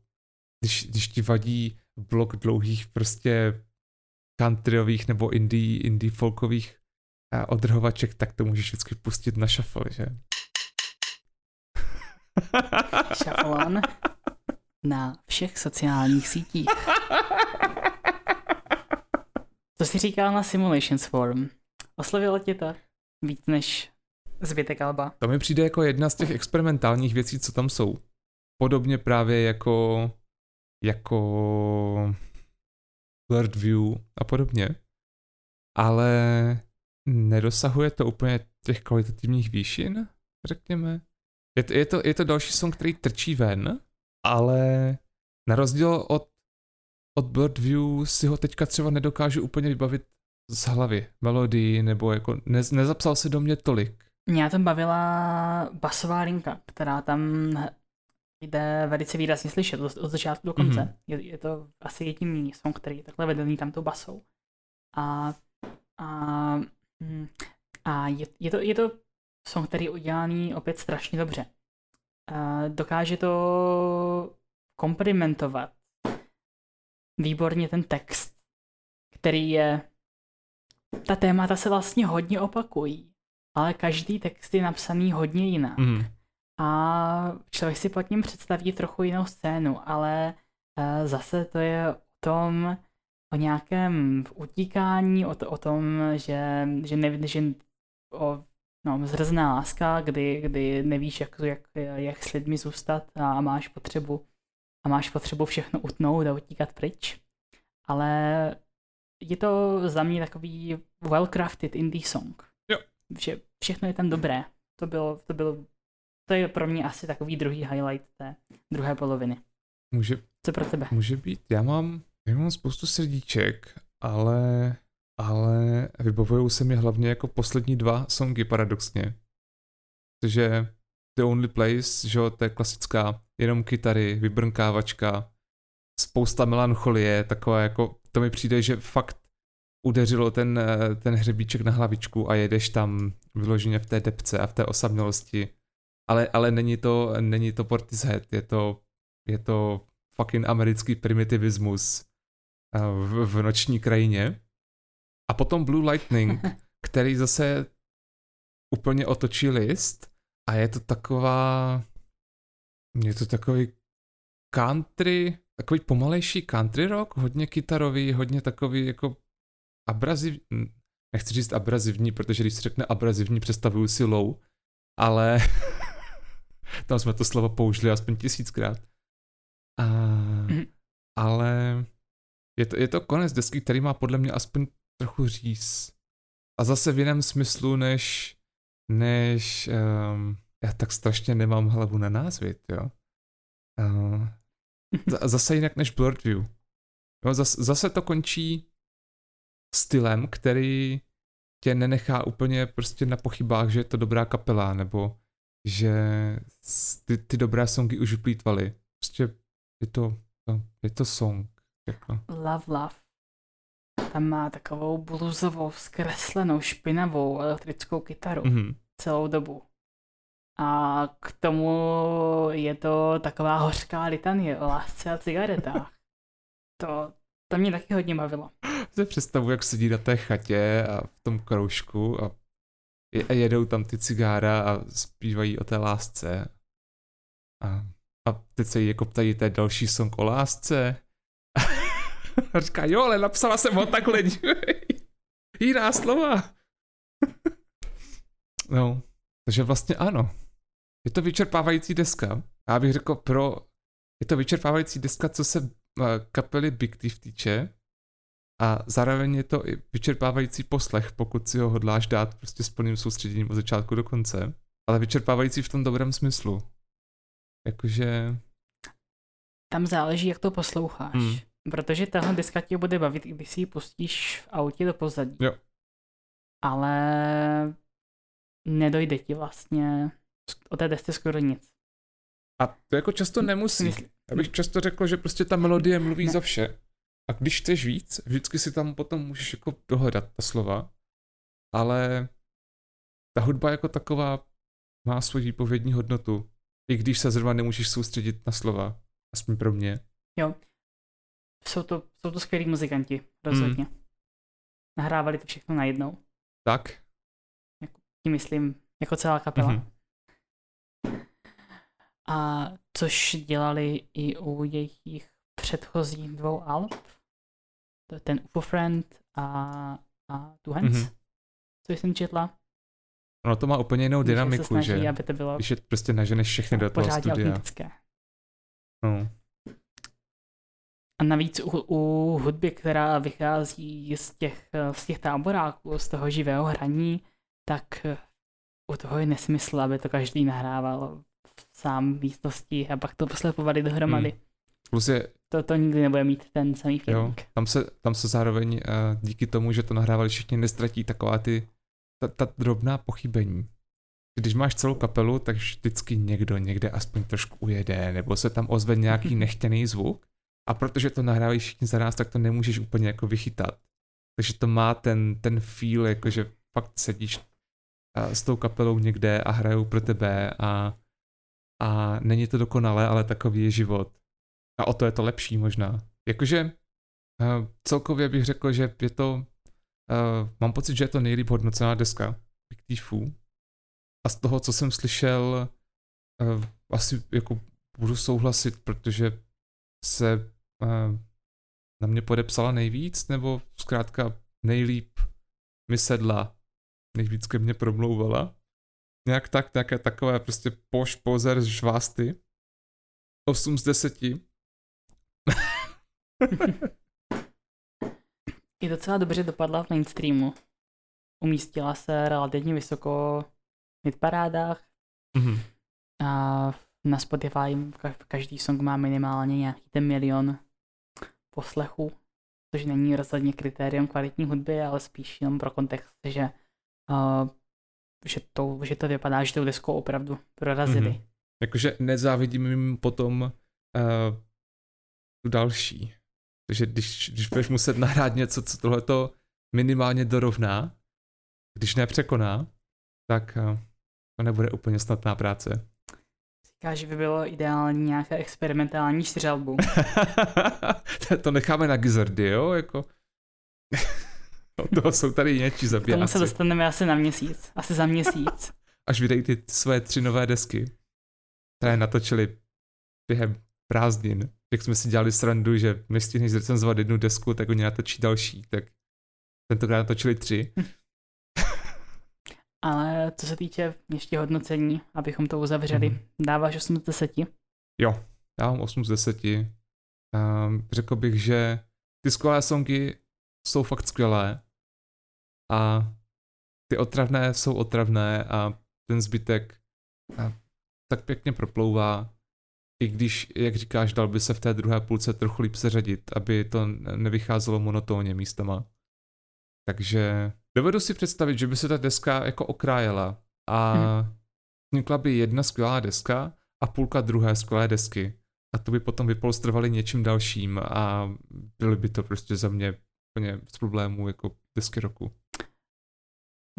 když, když ti vadí blok dlouhých prostě countryových nebo indie, indie folkových eh, odrhovaček, tak to můžeš vždycky pustit na shuffle, že? Shuffle na všech sociálních sítích. Co jsi říkal na Simulations Forum? Oslovilo tě to víc než zbytek Alba? To mi přijde jako jedna z těch experimentálních věcí, co tam jsou. Podobně právě jako jako Blurred View a podobně, ale nedosahuje to úplně těch kvalitativních výšin, řekněme. Je to, je to, je to další song, který trčí ven, ale na rozdíl od od Birdview si ho teďka třeba nedokážu úplně vybavit z hlavy, melodii, nebo jako ne, nezapsal se do mě tolik. Mě tam bavila basová linka, která tam jde velice výrazně slyšet od, začátku do konce. Mm-hmm. Je, je to asi jediný song, který je takhle vedený tam tou basou. A, a, hm, a je, je, to, je to song, který je udělaný opět strašně dobře. A dokáže to komplimentovat výborně ten text, který je... Ta témata se vlastně hodně opakují, ale každý text je napsaný hodně jinak. Mm. A člověk si pod ním představí trochu jinou scénu, ale uh, zase to je o tom, o nějakém utíkání, o, to, o tom, že, že, ne, že o no, zrzná láska, kdy, kdy nevíš, jak, jak, jak s lidmi zůstat a máš potřebu a máš potřebu všechno utnout a utíkat pryč. Ale je to za mě takový well-crafted indie song. Jo. Že všechno je tam dobré. To bylo, to bylo, to je pro mě asi takový druhý highlight té druhé poloviny. Může, Co pro tebe? může být, já mám, já mám spoustu srdíček, ale, ale vybavují se mi hlavně jako poslední dva songy paradoxně. Protože The Only Place, že jo, to je klasická, jenom kytary, vybrnkávačka, spousta melancholie, taková jako, to mi přijde, že fakt udeřilo ten, ten hřebíček na hlavičku a jedeš tam vyloženě v té depce a v té osamělosti. Ale, ale není to, není to Portishead, je to, je to fucking americký primitivismus eh, v, v noční krajině. A potom Blue Lightning, který zase úplně otočí list a je to taková, je to takový country, takový pomalejší country rock, hodně kytarový, hodně takový jako abraziv, nechci říct abrazivní, protože když se řekne abrazivní, představuju si low, ale tam jsme to slovo použili aspoň tisíckrát. A, mm. Ale je to, je to konec desky, který má podle mě aspoň trochu říz. A zase v jiném smyslu, než, než um, já tak strašně nemám hlavu na názvy, jo. Uh, zase jinak než Blurred Jo, zase, zase to končí stylem, který tě nenechá úplně prostě na pochybách, že je to dobrá kapela, nebo že ty, ty dobré songy už vyplýtvaly. Prostě je to, je to song. Jako. Love Love. Tam má takovou bluzovou, zkreslenou, špinavou elektrickou kytaru mm-hmm. celou dobu. A k tomu je to taková hořká litanie o lásce a cigaretách. To, to mě taky hodně bavilo. Si představu, jak sedí na té chatě a v tom kroužku a jedou tam ty cigára a zpívají o té lásce. A, a teď se jí jako ptají, je další song o lásce. a říká, jo, ale napsala jsem ho takhle, jiná slova. no, takže vlastně ano. Je to vyčerpávající deska. Já bych řekl pro... Je to vyčerpávající deska, co se eh, kapely Big Thief týče. A zároveň je to i vyčerpávající poslech, pokud si ho hodláš dát prostě s plným soustředěním od začátku do konce. Ale vyčerpávající v tom dobrém smyslu. Jakože... Tam záleží, jak to posloucháš. Hmm. Protože tahle deska tě bude bavit, když si ji pustíš v autě do pozadí. Jo. Ale nedojde ti vlastně o té desce skoro nic. A to jako často nemusí. Já bych často řekl, že prostě ta melodie mluví ne. za vše. A když chceš víc, vždycky si tam potom můžeš jako dohledat ta slova. Ale ta hudba jako taková má svoji výpovědní hodnotu. I když se zrovna nemůžeš soustředit na slova. Aspoň pro mě. Jo. Jsou to, jsou to skvělí muzikanti, rozhodně. Mm. Nahrávali to všechno najednou. Tak. Jako, tím myslím, jako celá kapela. Mm-hmm. A což dělali i u jejich předchozích dvou alb. To je ten UFO Friend a, a Two Hands, mm-hmm. co jsem četla. No to má úplně jinou dynamiku, snaží, že? Aby to bylo když je prostě naženeš všechny do toho studia. Autentické. No. A navíc u, u hudby, která vychází z těch, z těch táboráků, z toho živého hraní, tak u toho je nesmysl, aby to každý nahrával sám v místnosti a pak to poslepovali dohromady. Hmm. Plus je, to, to nikdy nebude mít ten samý Jo, feeling. tam se, tam se zároveň uh, díky tomu, že to nahrávali všichni, nestratí taková ty, ta, ta drobná pochybení. Když máš celou kapelu, tak vždycky někdo někde aspoň trošku ujede, nebo se tam ozve nějaký nechtěný zvuk. A protože to nahrávají všichni za nás, tak to nemůžeš úplně jako vychytat. Takže to má ten, ten feel, jako že fakt sedíš uh, s tou kapelou někde a hrajou pro tebe a, a není to dokonalé, ale takový je život. A o to je to lepší možná. Jakože uh, celkově bych řekl, že je to, uh, mám pocit, že je to nejlíp hodnocená deska Big Thief. A z toho, co jsem slyšel, uh, asi jako budu souhlasit, protože se uh, na mě podepsala nejvíc, nebo zkrátka nejlíp mi sedla, nejvíc ke mně promlouvala. Nějak tak, nějaké takové prostě poš, pozer, žvásty. 8 z 10. I docela dobře dopadla v mainstreamu. Umístila se relativně vysoko v hitparádách Mhm. a na Spotify ka- každý song má minimálně nějaký ten milion poslechů, což není rozhodně kritérium kvalitní hudby, ale spíš jenom pro kontext, že, uh, že, to, že to vypadá, že tou deskou opravdu prorazili. Mhm. Jakože nezávidím jim potom uh, tu další. Takže když, když budeš muset nahrát něco, co tohleto minimálně dorovná, když nepřekoná, tak uh, to nebude úplně snadná práce. Říká, že by bylo ideální nějaké experimentální čtyřalbum. to, to necháme na Gizardy, jo? Jako... Od toho jsou tady něčí K tomu se zabijáci. dostaneme asi na měsíc. Asi za měsíc. Až vydají ty své tři nové desky, které natočili během prázdnin. Jak jsme si dělali srandu, že nestihneš zrecenzovat jednu desku, tak oni natočí další. Tak tentokrát natočili tři. Ale co se týče ještě hodnocení, abychom to uzavřeli, Mhm. dáváš 8 z 10? Jo, já mám 8 z 10. Um, řekl bych, že ty skvělé songy jsou fakt skvělé a ty otravné jsou otravné a ten zbytek tak pěkně proplouvá. I když, jak říkáš, dal by se v té druhé půlce trochu líp seřadit, aby to nevycházelo monotónně místama. Takže dovedu si představit, že by se ta deska jako okrájela a Mhm. vznikla by jedna skvělá deska a půlka druhé skvělé desky. A to by potom vypolstrovali něčím dalším a byly by to prostě za mě úplně z problémů jako desky roku.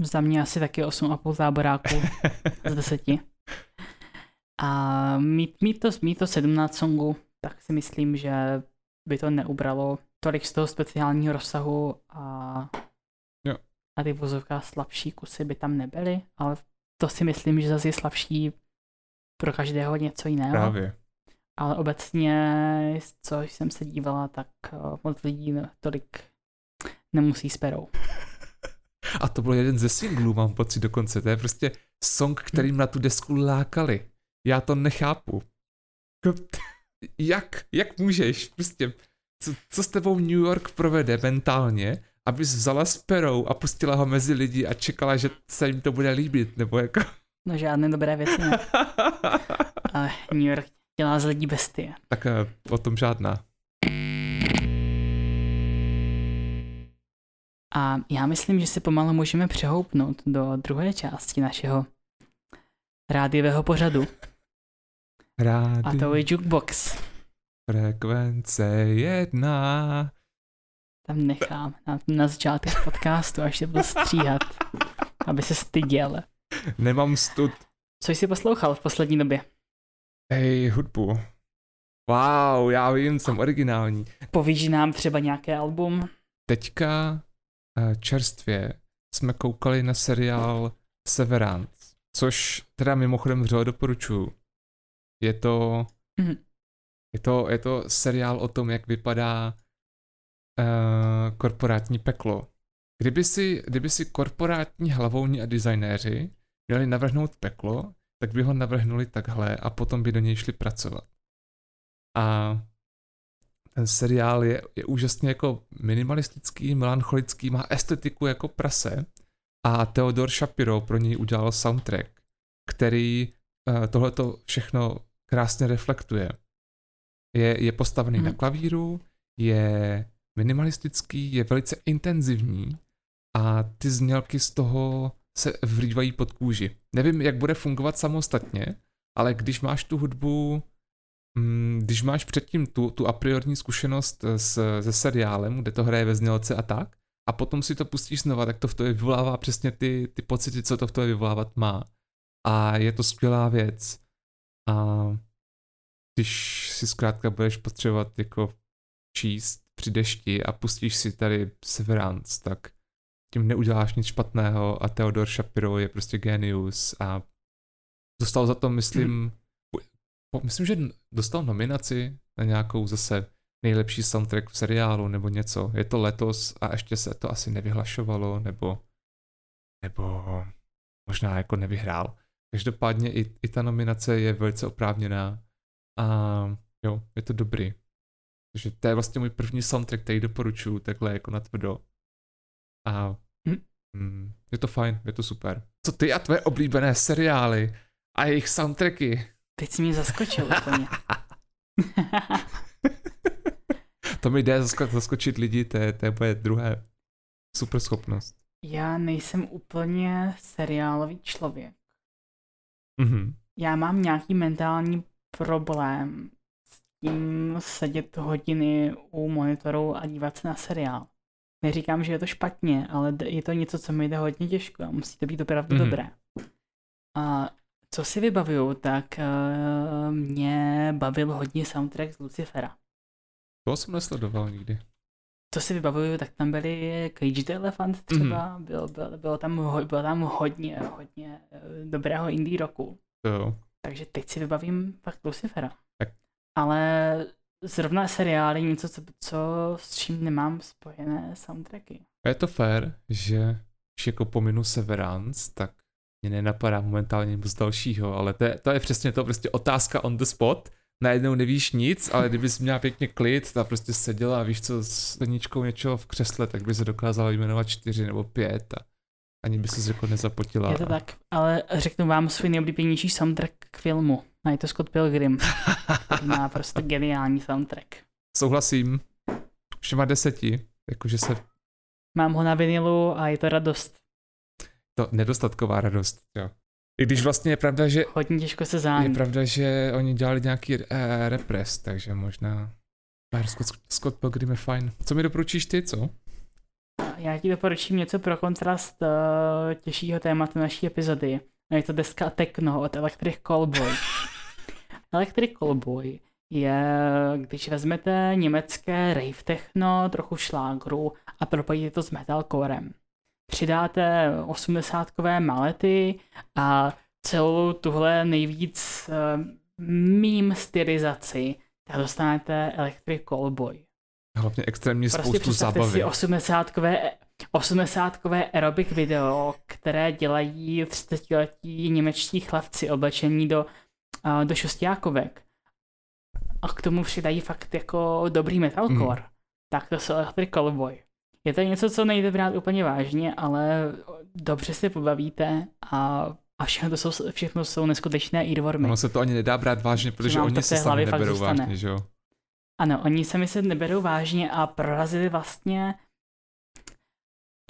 Za mě asi taky 8,5 záboráků z 10. A mít, mít, to, mít to 17 songů, tak si myslím, že by to neubralo tolik z toho speciálního rozsahu a, Jo. a ty vozovka slabší kusy by tam nebyly, ale to si myslím, že zase je slabší pro každého něco jiného. Právě. Ale obecně, co jsem se dívala, tak eh, moc lidí tolik nemusí s perou. A to byl jeden ze singlů, mám pocit dokonce. To je prostě song, kterým na tu desku lákali. Já to nechápu. Jak? Jak můžeš? Prostě, co, co s tebou New York provede mentálně, abys vzala s perou a pustila ho mezi lidi a čekala, že se jim to bude líbit, nebo jako... No žádné dobré věci ne. Ale New York dělá z lidí bestie. tak eh, o tom žádná. A já myslím, že se pomalu můžeme přehoupnout do druhé části našeho rádiového pořadu. Rádi, A to je Jukebox. frekvence jedna. Tam nechám na, na začátek podcastu, až se budu stříhat, aby se styděl. Nemám stud. Co jsi poslouchal v poslední době? Hej, hudbu. Wow, já vím, jsem originální. Povíš nám třeba nějaké album? Teďka eh, čerstvě jsme koukali na seriál Severance, což teda mimochodem vřele doporučuju. Je to, Mhm. je to, je to seriál o tom, jak vypadá uh, korporátní peklo. Kdyby si, kdyby si korporátní hlavouní a designéři měli navrhnout peklo, tak by ho navrhnuli takhle a potom by do něj šli pracovat. A ten seriál je, je úžasně jako minimalistický, melancholický, má estetiku jako prase a Theodor Shapiro pro něj udělal soundtrack, který uh, tohleto všechno krásně reflektuje. Je, je postavený Mhm. na klavíru, je minimalistický, je velice intenzivní a ty znělky z toho se vrývají pod kůži. Nevím, jak bude fungovat samostatně, ale když máš tu hudbu, mm, když máš předtím tu, tu a priorní zkušenost s, se seriálem, kde to hraje ve znělce a tak, a potom si to pustíš znova, tak to v tobě vyvolává přesně ty, ty pocity, co to v tobě vyvolávat má. A je to skvělá věc. A když si zkrátka budeš potřebovat jako číst při dešti a pustíš si tady Severance, tak tím neuděláš nic špatného a Theodor Shapiro je prostě genius a dostal za to, myslím, po, myslím, že dostal nominaci na nějakou zase nejlepší soundtrack v seriálu nebo něco. Je to letos a ještě se to asi nevyhlašovalo nebo nebo možná jako nevyhrál. Každopádně i, i ta nominace je velice oprávněná a jo, je to dobrý. Takže to je vlastně můj první soundtrack, který doporučuju takhle jako na tvrdo. A mm, je to fajn, je to super. Co ty a tvoje oblíbené seriály a jejich soundtracky? Teď si mě zaskočil úplně. to mi jde zasko- zaskočit lidi, to je, to je moje druhé super schopnost. Já nejsem úplně seriálový člověk. Mhm. Já mám nějaký mentální problém s tím sedět hodiny u monitoru a dívat se na seriál. Neříkám, že je to špatně, ale je to něco, co mi jde hodně těžko a musí to být opravdu Mhm. dobré. A co si vybavuju, tak uh, mě bavil hodně soundtrack z Lucifera. To jsem nesledoval nikdy. Co si vybavuju, tak tam byly Cage the Elephant třeba, mm. bylo, bylo, bylo, tam, ho- bylo tam hodně, hodně eh, dobrého indie roku. Jo. Takže teď si vybavím fakt Lucifera. Tak. Ale zrovna seriály něco, co, co s čím nemám spojené soundtracky. A je to fér, že když jako pominu Severance, tak mě nenapadá momentálně nic dalšího, ale to je, to je přesně to, prostě otázka on the spot, najednou nevíš nic, ale kdybys měla pěkně klid, ta prostě seděla a víš co, s ledničkou něčeho v křesle, tak by se dokázala jmenovat čtyři nebo pět a ani by se jako nezapotila. Je to tak, ale řeknu vám svůj nejoblíbenější soundtrack k filmu. A je to Scott Pilgrim. má prostě geniální soundtrack. Souhlasím. Všema deseti, jakože se Mám ho na vinilu a je to radost. to nedostatková radost, jo. I když vlastně je pravda, že Hodně těžko se je zání. pravda, že oni dělali nějaký eh, repres, takže možná Pár Scott, Scott Pilgrim je fajn. Co mi doporučíš ty, co? Já ti doporučím něco pro kontrast uh, těžšího tématu naší epizody. Je to deska Techno od Electric Callboy. Electric Callboy je, když vezmete německé rave techno, trochu šlágru a propojíte to s metalcorem. Přidáte 80kové malety a celou tuhle nejvíc uh, meme stylizaci, tak dostanete Electric Callboy. Hlavně extrémně Prostě spoustu zábavy. si 80kové, 80kové aerobic video, které dělají 30-letí němečtí chlapci oblečení do, uh, do šestiákovek. A k tomu přidají fakt jako dobrý metalcore. Mm. Tak to jsou Electric Callboy. Je to něco, co nejde brát úplně vážně, ale dobře se pobavíte a, a všechno, to jsou, všechno jsou neskutečné earwormy. Ono se to ani nedá brát vážně, protože oni se sami neberou vážně, že jo? Ano, oni se mi se neberou vážně a prorazili vlastně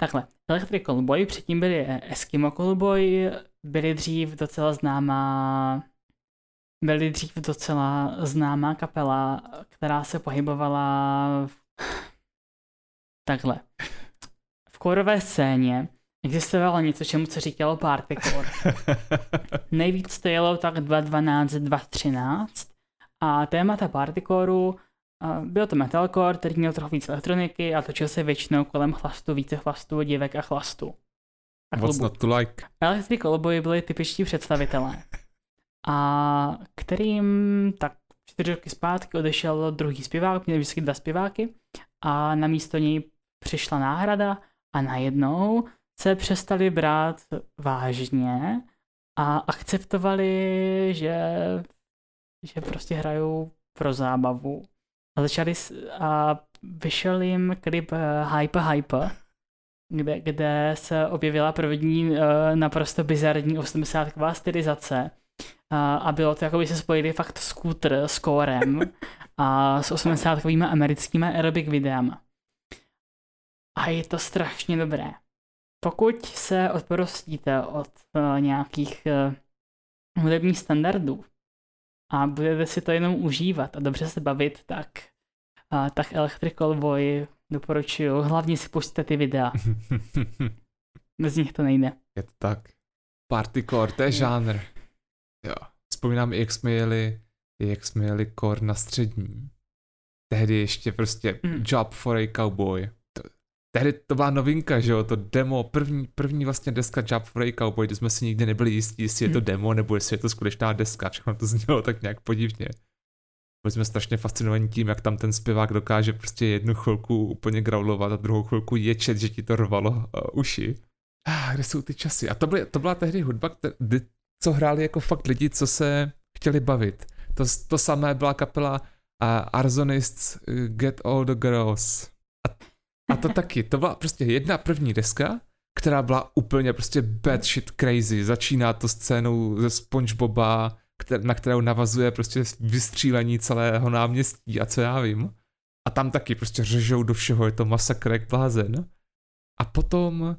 takhle. Electric Callboy, předtím byli Eskimo Callboy, byli dřív docela známá byli dřív docela známá kapela, která se pohybovala v... takhle. V korové scéně existovalo něco, čemu se říkalo partycore. Nejvíc to jelo tak 2.12, 2.13 a témata partycoreu a bylo to metalcore, který měl trochu víc elektroniky a točil se většinou kolem chlastu, více chlastů, dívek a chlastu. A What's not to like? Electric Callboy byli typičtí představitelé. A kterým tak čtyři roky zpátky odešel druhý zpěvák, měli vždycky dva zpěváky a na místo něj přišla náhrada a najednou se přestali brát vážně a akceptovali, že, že prostě hrajou pro zábavu. A začali a vyšel jim klip eh, Hype Hype, kde, kde se objevila první uh, naprosto bizarní 80 stylizace. A bylo to, jako by se spojili fakt skútr s kórem a s 80 americkými aerobik videama. A je to strašně dobré. Pokud se odprostíte od uh, nějakých uh, hudebních standardů a budete si to jenom užívat a dobře se bavit, tak, uh, tak Electrical Boy doporučuju. Hlavně si pustíte ty videa. Bez nich to nejde. Je to tak. Partycore, to je žánr. Jo. Vzpomínám jak jsme jeli, jak jsme jeli core na střední. Tehdy ještě prostě mm. Job for a Cowboy. Tehdy to byla novinka, že jo, to demo, první, první vlastně deska Job for a Cowboy, jsme si nikdy nebyli jistí, jestli je to mm. demo, nebo jestli je to skutečná deska, všechno to znělo tak nějak podivně. Byli jsme strašně fascinovaní tím, jak tam ten zpěvák dokáže prostě jednu chvilku úplně graulovat a druhou chvilku ječet, že ti to rvalo uh, uši. Ah, kde jsou ty časy? A to, byly, to byla tehdy hudba, které, co hráli jako fakt lidi, co se chtěli bavit. To, to samé byla kapela uh, Arzonists uh, Get All the Girls. A, to taky, to byla prostě jedna první deska, která byla úplně prostě bad shit crazy. Začíná to scénou ze Spongeboba, na kterou navazuje prostě vystřílení celého náměstí a co já vím. A tam taky prostě řežou do všeho, je to masakr jak blázen. A potom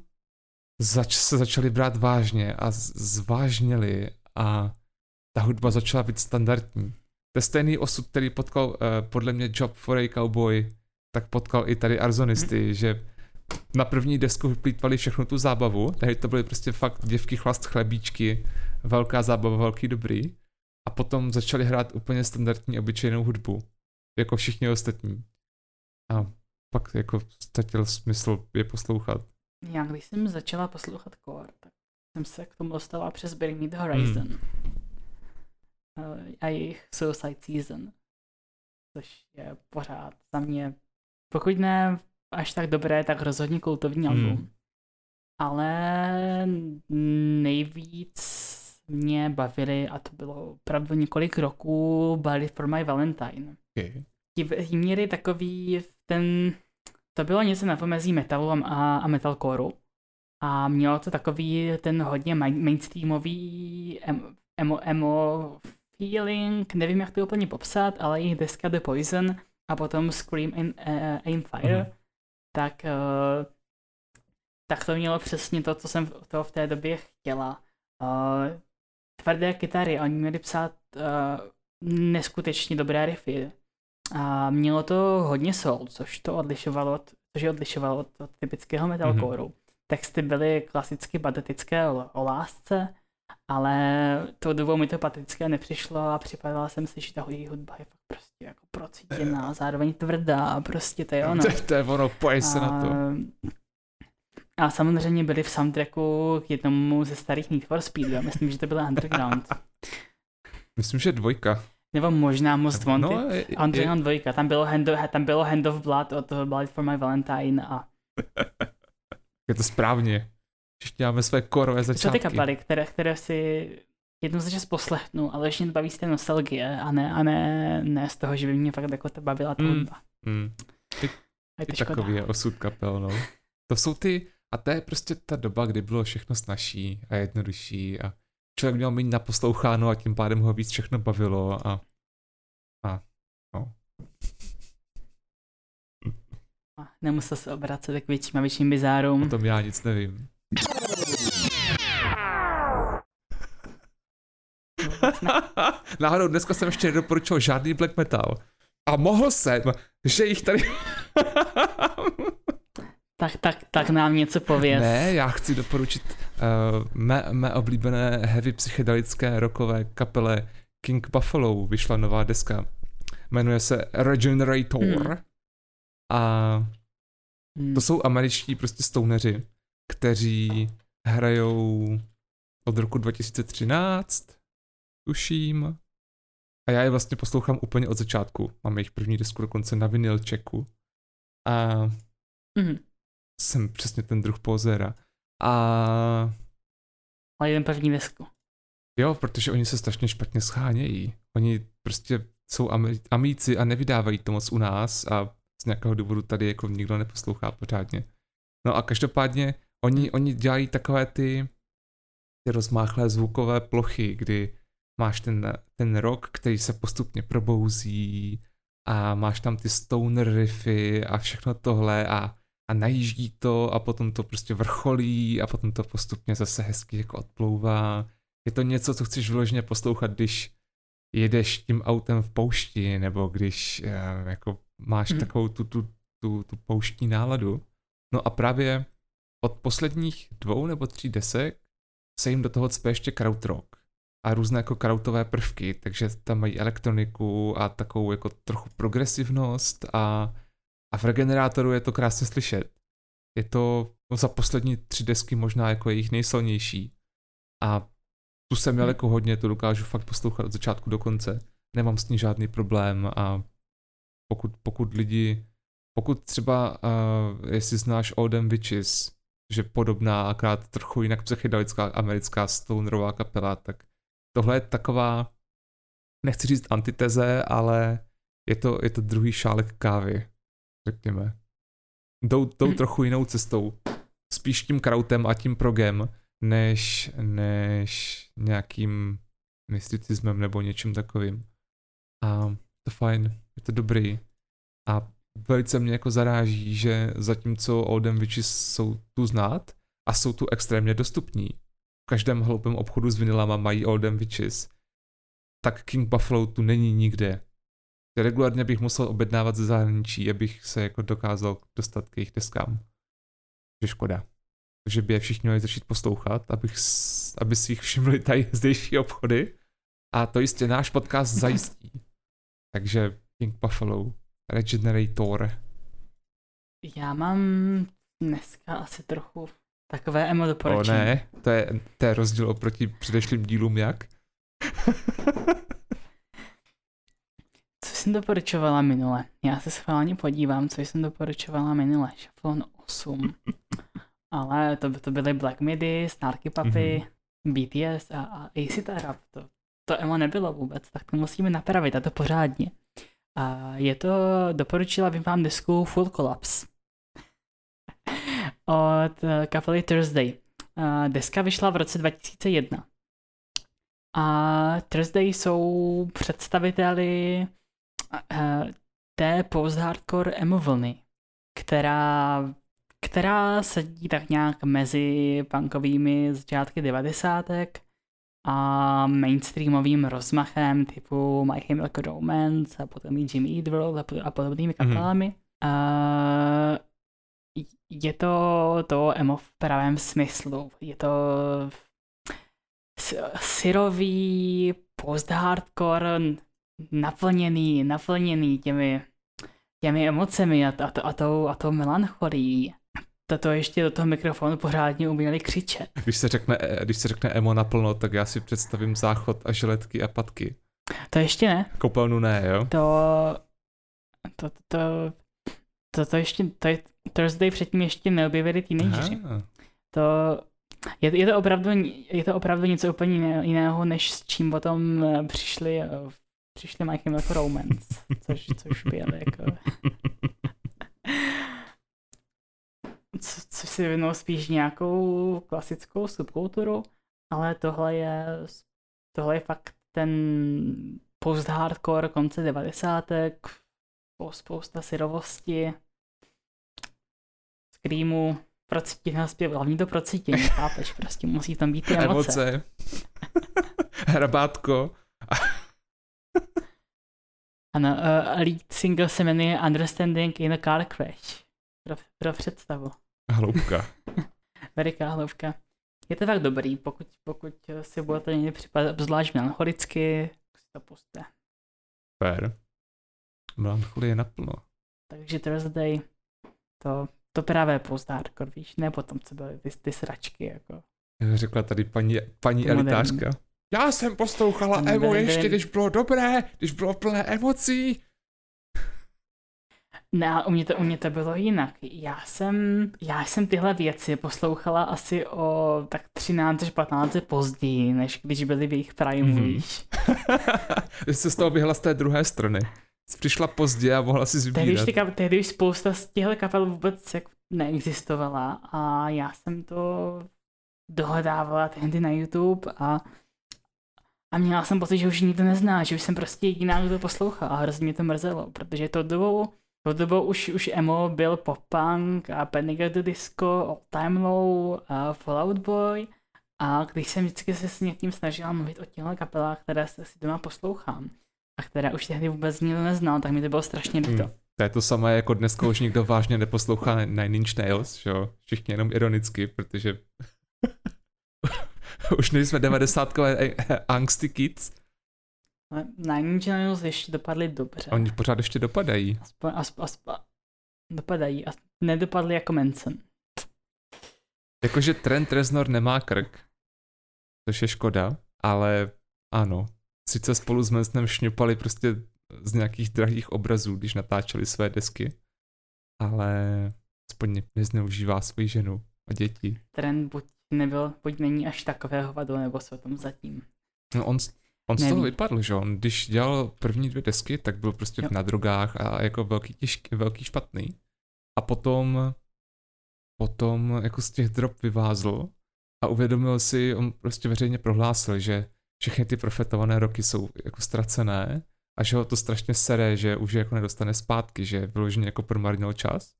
zač- se začali brát vážně a zvážněli a ta hudba začala být standardní. To je stejný osud, který potkal uh, podle mě Job for a Cowboy, tak potkal i tady Arzonisty, mm. že na první desku vyplýtvali všechnu tu zábavu, tady to byly prostě fakt děvky, chlast, chlebíčky, velká zábava, velký dobrý. A potom začali hrát úplně standardní, obyčejnou hudbu, jako všichni ostatní. A pak jako ztratil smysl je poslouchat. Já když jsem začala poslouchat Core, tak jsem se k tomu dostala přes Bring Me The Horizon. Hmm. A jejich Suicide Season. Což je pořád za mě, pokud ne až tak dobré, tak rozhodně kultovní hmm. album. Ale nejvíc mě bavili, a to bylo opravdu několik roků, Body for My Valentine. Okay. Ti měli takový ten to bylo něco na pomezí metalu a, a metalcoreu. A mělo to takový ten hodně mainstreamový emo, emo feeling, nevím jak to úplně popsat, ale jejich deska The Poison a potom Scream and uh, Aim Fire, mm. tak, uh, tak to mělo přesně to, co jsem to v té době chtěla. Uh, tvrdé kytary, oni měli psát uh, neskutečně dobré riffy. A mělo to hodně soul, což to odlišovalo, což je odlišovalo od, od typického metalcoreu. Mm-hmm. Texty byly klasicky patetické o, o lásce, ale to dobou mi to patetické nepřišlo a připadala jsem si, že ta hudba je fakt prostě jako procítěná, zároveň tvrdá prostě to je ono. To, to je ono, pojď se na to. A samozřejmě byli v soundtracku k jednomu ze starých Need for Speed, já myslím, že to byl Underground. myslím, že dvojka. Nebo možná Most Wanted. No, je, Underground 2, tam bylo, hand of, tam bylo Hand of Blood od Blood for My Valentine a... je to správně. Všichni máme své korové začátky. Jsou ty kapely, které, které si čas poslechnu, ale ještě baví z té nostalgie a ne, a ne, ne z toho, že by mě fakt jako to bavila ta mm, mm. Ty, ty takový je osud kapel, no. To jsou ty, a to je prostě ta doba, kdy bylo všechno snažší a jednodušší a člověk měl méně naposloucháno a tím pádem ho víc všechno bavilo a, a no. A nemusel se obracet k větším a větším bizárům. O tom já nic nevím. Náhodou dneska jsem ještě nedoporučil žádný black metal. A mohl jsem, že jich tady... Tak, tak, tak nám něco pověz. Ne, já chci doporučit uh, mé, mé oblíbené heavy psychedelické rockové kapele King Buffalo vyšla nová deska. Jmenuje se Regenerator. Hmm. A hmm. to jsou američtí prostě stouneři, kteří hrajou od roku 2013, tuším. A já je vlastně poslouchám úplně od začátku. Mám jejich první desku dokonce na vinyl checku. A hmm jsem přesně ten druh pozera. A... Ale jeden první desku. Jo, protože oni se strašně špatně schánějí. Oni prostě jsou amíci a nevydávají to moc u nás a z nějakého důvodu tady jako nikdo neposlouchá pořádně. No a každopádně oni, oni dělají takové ty, ty rozmáchlé zvukové plochy, kdy máš ten, ten rok, který se postupně probouzí a máš tam ty stoner riffy a všechno tohle a, a najíždí to a potom to prostě vrcholí a potom to postupně zase hezky jako odplouvá. Je to něco, co chceš vyloženě poslouchat, když jedeš tím autem v poušti nebo když eh, jako máš hmm. takovou tu, tu, tu, tu pouštní náladu. No a právě od posledních dvou nebo tří desek se jim do toho cpe ještě krautrock a různé jako krautové prvky, takže tam mají elektroniku a takovou jako trochu progresivnost a, a v regenerátoru je to krásně slyšet. Je to no, za poslední tři desky možná jako jejich nejsilnější a tu jsem měl hmm. jako hodně, to dokážu fakt poslouchat od začátku do konce. Nemám s ní žádný problém a pokud, pokud lidi, pokud třeba, uh, jestli znáš Odem Witches, že podobná, akorát trochu jinak psychedelická americká stonerová kapela, tak tohle je taková, nechci říct antiteze, ale je to, je to druhý šálek kávy, řekněme. Jdou, jdou hmm. trochu jinou cestou. Spíš tím krautem a tím progem, než, než nějakým mysticismem nebo něčím takovým. A to fajn, je to dobrý. A velice mě jako zaráží, že zatímco Oldham Witches jsou tu znát a jsou tu extrémně dostupní, každém hloupém obchodu s vinilama mají Oldham Witches, tak King Buffalo tu není nikde. Regulárně bych musel objednávat ze zahraničí, abych se jako dokázal dostat k jejich deskám. Je škoda. Takže by je všichni měli začít poslouchat, abych, aby si jich všimli tady zdejší obchody. A to jistě náš podcast zajistí. Takže King Buffalo, Regenerator. Já mám dneska asi trochu takové emo doporučení. O ne, to je, to je rozdíl oproti předešlým dílům jak? co jsem doporučovala minule? Já se schválně podívám, co jsem doporučovala minule. Šafon 8. Ale to, to byly Black Midi, Snarky Puppy, mm-hmm. BTS a, a AC Rap. To, to emo nebylo vůbec, tak to musíme napravit a to pořádně. A je to, doporučila bych vám desku Full Collapse od eh, kapely Thursday. A deska vyšla v roce 2001. A Thursday jsou představiteli eh, té post-hardcore emo vlny, která, která sedí tak nějak mezi punkovými začátky devadesátek a mainstreamovým rozmachem typu My Chemical Romance a potom i Jimmy Eat World a podobnými mhm. kapelami. Mm-hmm. Uh, je to to emo v pravém smyslu. Je to syrový post-hardcore naplněný, naplněný těmi, těmi emocemi a, a, to, a, tou, a tou melancholií toto ještě do toho mikrofonu pořádně uměli křičet. Když se řekne, když se řekne emo naplno, tak já si představím záchod a žiletky a patky. To ještě ne. Koupelnu ne, jo? To, to, to, to, to ještě, to je, Thursday předtím ještě neobjevili teenageři. To, je, je, to opravdu, je to opravdu něco úplně jiného, než s čím potom eh, přišli, eh, přišli My Chemical Romance, což, což byl jako co, co si vyvinulo spíš nějakou klasickou subkulturu, ale tohle je, tohle je fakt ten post-hardcore konce devadesátek, spousta syrovosti, screamu, procítit na zpěv, hlavně to procítění, chápeš, prostě musí tam být ty emoce. emoce. Hrabátko. ano, uh, lead single se jmenuje Understanding in a Car Crash. Pro, pro představu. Hloubka. Veliká hloubka. Je to tak dobrý, pokud, pokud si budete někdy připadat zvlášť melancholicky, tak si to puste. Fair. Melancholie naplno. Takže Thursday, to, to právě hardcore, víš, ne potom, co byly ty, ty sračky, jako. Řekla tady paní, paní elitářka. Já jsem poslouchala emo ještě, když bylo dobré, když bylo plné emocí. Ne, u mě, to, u mě to bylo jinak. Já jsem, já jsem tyhle věci poslouchala asi o tak 13 až 15 později, než když byly v jejich prime, mm-hmm. víš. Jsi z toho vyhla z té druhé strany. Přišla pozdě a mohla si zbírat. Tehdy, ty, tehdy už spousta z těchto kapel vůbec jako neexistovala a já jsem to dohledávala tehdy na YouTube a A měla jsem pocit, že už nikdo nezná, že už jsem prostě jediná, kdo poslouchá a hrozně mě to mrzelo, protože to dobou, to dobou už, už emo byl pop-punk a Panic at the Disco, All Time Low a Fallout Boy a když jsem vždycky se s někým snažila mluvit o těchto kapelách, které se si doma poslouchám a které už tehdy vůbec nikdo neznal, tak mi to bylo strašně líto. Hmm. To je to samé, jako dneska už nikdo vážně neposlouchá Nine Inch Nails, že jo? Všichni jenom ironicky, protože už nejsme devadesátkové angsty kids. Nine Inch Nails ještě dopadly dobře. Oni pořád ještě dopadají. Aspoň, aspoň, aspoň dopadají. A nedopadly jako Manson. Jakože Trent Reznor nemá krk, což je škoda, ale ano. Sice spolu s Mansonem šňupali prostě z nějakých drahých obrazů, když natáčeli své desky, ale aspoň nezneužívá svoji ženu a děti. Trent buď nebyl, buď není až takové hovado, nebo se o tom zatím. No on, on z toho vypadl, že on, když dělal první dvě desky, tak byl prostě jo. na drogách a jako velký, těžký, velký špatný. A potom, potom jako z těch drog vyvázl a uvědomil si, on prostě veřejně prohlásil, že všechny ty profetované roky jsou jako ztracené a že ho to strašně sere, že už je jako nedostane zpátky, že vyloženě jako promarnil čas.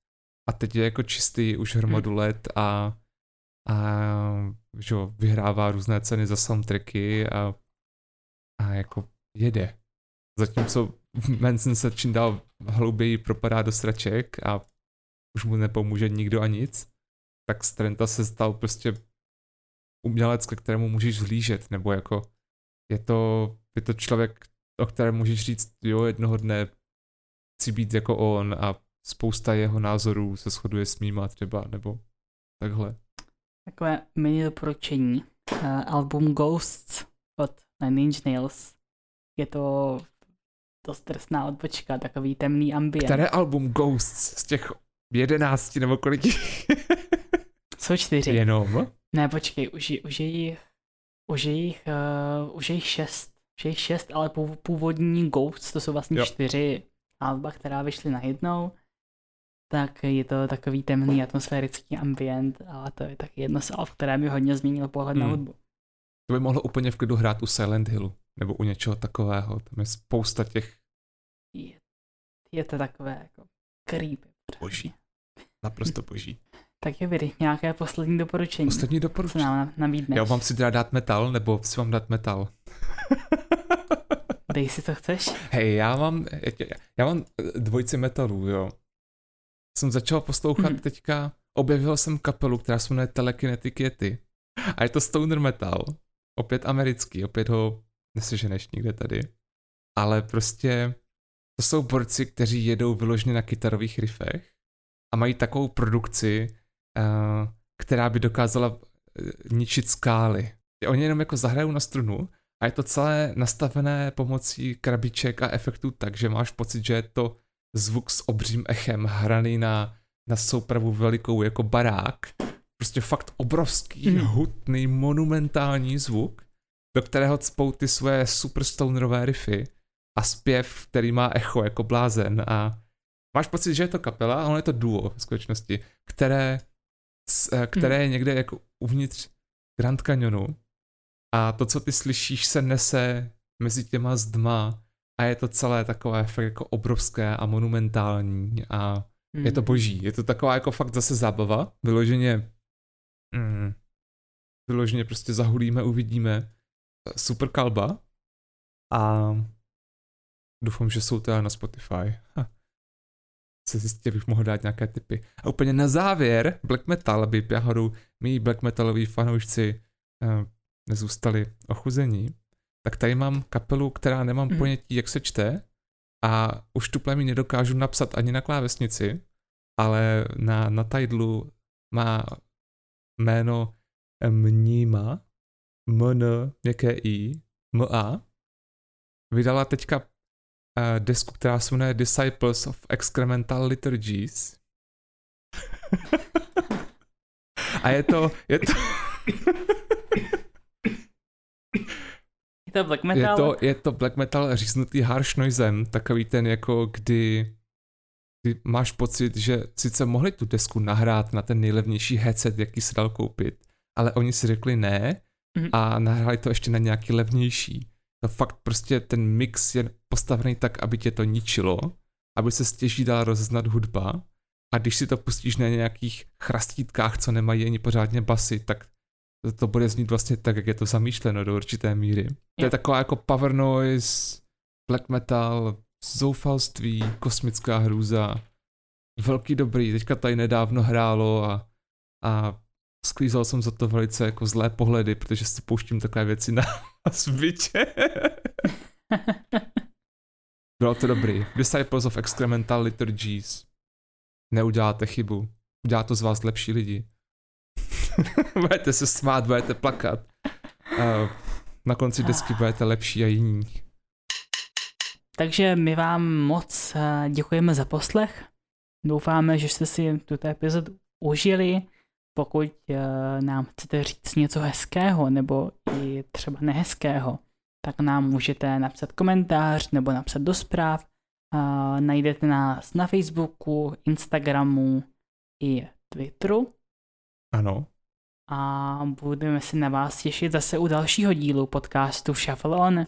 A teď je jako čistý už hromadu hmm. let a, a že jo, vyhrává různé ceny za soundtracky a, a jako jede. Zatímco Manson se čím dál hlouběji propadá do straček a už mu nepomůže nikdo a nic, tak z Trenta se stal prostě umělec, ke kterému můžeš zhlížet, nebo jako je to, je to člověk, o kterém můžeš říct, jo, jednoho dne chci být jako on a spousta jeho názorů se shoduje s mýma třeba, nebo takhle. Takové mini doporučení. Uh, album Ghosts od Nine Inch Nails. Je to dost drsná odbočka, takový temný ambient. Které album Ghosts z těch jedenácti nebo kolik? Jsou čtyři. Jenom? Ne, počkej, už, už je jich, už je jich, uh, už je jich šest že jich šest, ale původní Ghosts, to jsou vlastně jo. čtyři alba, která vyšly najednou, tak je to takový temný atmosférický ambient a to je taky jedno z alb, které mi hodně změnilo pohled hmm. na hudbu. To by mohlo úplně v klidu hrát u Silent Hillu, nebo u něčeho takového, tam je spousta těch... Je, je to takové jako creepy. Boží. Naprosto boží. Tak je vyry, nějaké poslední doporučení. Poslední doporučení. Co nám nabídneš? Já mám si teda dát metal, nebo si mám dát metal? Dej si, co chceš. Hej, já mám, já mám dvojci metalů, jo. Jsem začal poslouchat hmm. teďka, objevil jsem kapelu, která se jmenuje Telekinetic Yeti. A je to stoner metal. Opět americký, opět ho neseženeš nikde tady. Ale prostě to jsou borci, kteří jedou vyloženě na kytarových riffech a mají takovou produkci, která by dokázala uh, ničit skály. Oni jenom jako zahrajou na strunu a je to celé nastavené pomocí krabiček a efektů tak, že máš pocit, že je to zvuk s obřím echem hraný na, na soupravu velikou jako barák. Prostě fakt obrovský, hmm. hutný, monumentální zvuk, do kterého cpou ty své super stonerové riffy a zpěv, který má echo jako blázen a máš pocit, že je to kapela, ale je to duo v skutečnosti, které, eh, které hmm. je někde jako uvnitř Grand Canyonu a to, co ty slyšíš, se nese mezi těma zdma a je to celé takové fakt jako obrovské a monumentální a mm. je to hmm. boží. Je to taková jako fakt zase zábava, vyloženě mm, vyloženě prostě zahulíme, uvidíme. Super kalba a doufám, že jsou teda na Spotify. Ha. Se zjistě bych mohl dát nějaké typy. A úplně na závěr black metal, aby náhodou mý black metaloví fanoušci uh, nezůstali ochuzení, tak tady mám kapelu, která nemám mm. ponětí, jak se čte a už tu mi nedokážu napsat ani na klávesnici, ale na, na Tidlu má jméno Mnima, MN, měkké I, MA. Vydala teďka desku, která se jmenuje Disciples of Excremental Liturgies. a je to, je to, Je to black metal? Je to, je to black metal říznutý harsh noisem, takový ten jako kdy, kdy máš pocit, že sice mohli tu desku nahrát na ten nejlevnější headset, jaký se dal koupit, ale oni si řekli ne mm-hmm. a nahráli to ještě na nějaký levnější. To fakt prostě ten mix je postavený tak, aby tě to ničilo, aby se stěží dala rozeznat hudba a když si to pustíš na nějakých chrastítkách, co nemají ani pořádně basy, tak to bude znít vlastně tak, jak je to zamýšleno do určité míry. To je Jo. taková jako power noise, black metal, zoufalství, kosmická hrůza. Velký dobrý, teďka tady nedávno hrálo a, a sklízal jsem za to velice jako zlé pohledy, protože si pouštím takové věci na svitě. Bylo to dobrý. Disciples of Excremental Liturgies. Neuděláte chybu. Udělá to z vás lepší lidi. budete se smát, budete plakat. Uh, na konci desky budete lepší a jiní. Takže my vám moc eh, děkujeme za poslech. Doufáme, že jste si tuto epizodu užili. Pokud eh, nám chcete říct něco hezkého nebo i třeba nehezkého, tak nám můžete napsat komentář nebo napsat do zpráv. A najdete nás na Facebooku, Instagramu i Twitteru Ano. a budeme se na vás těšit zase u dalšího dílu podcastu Shuffle On.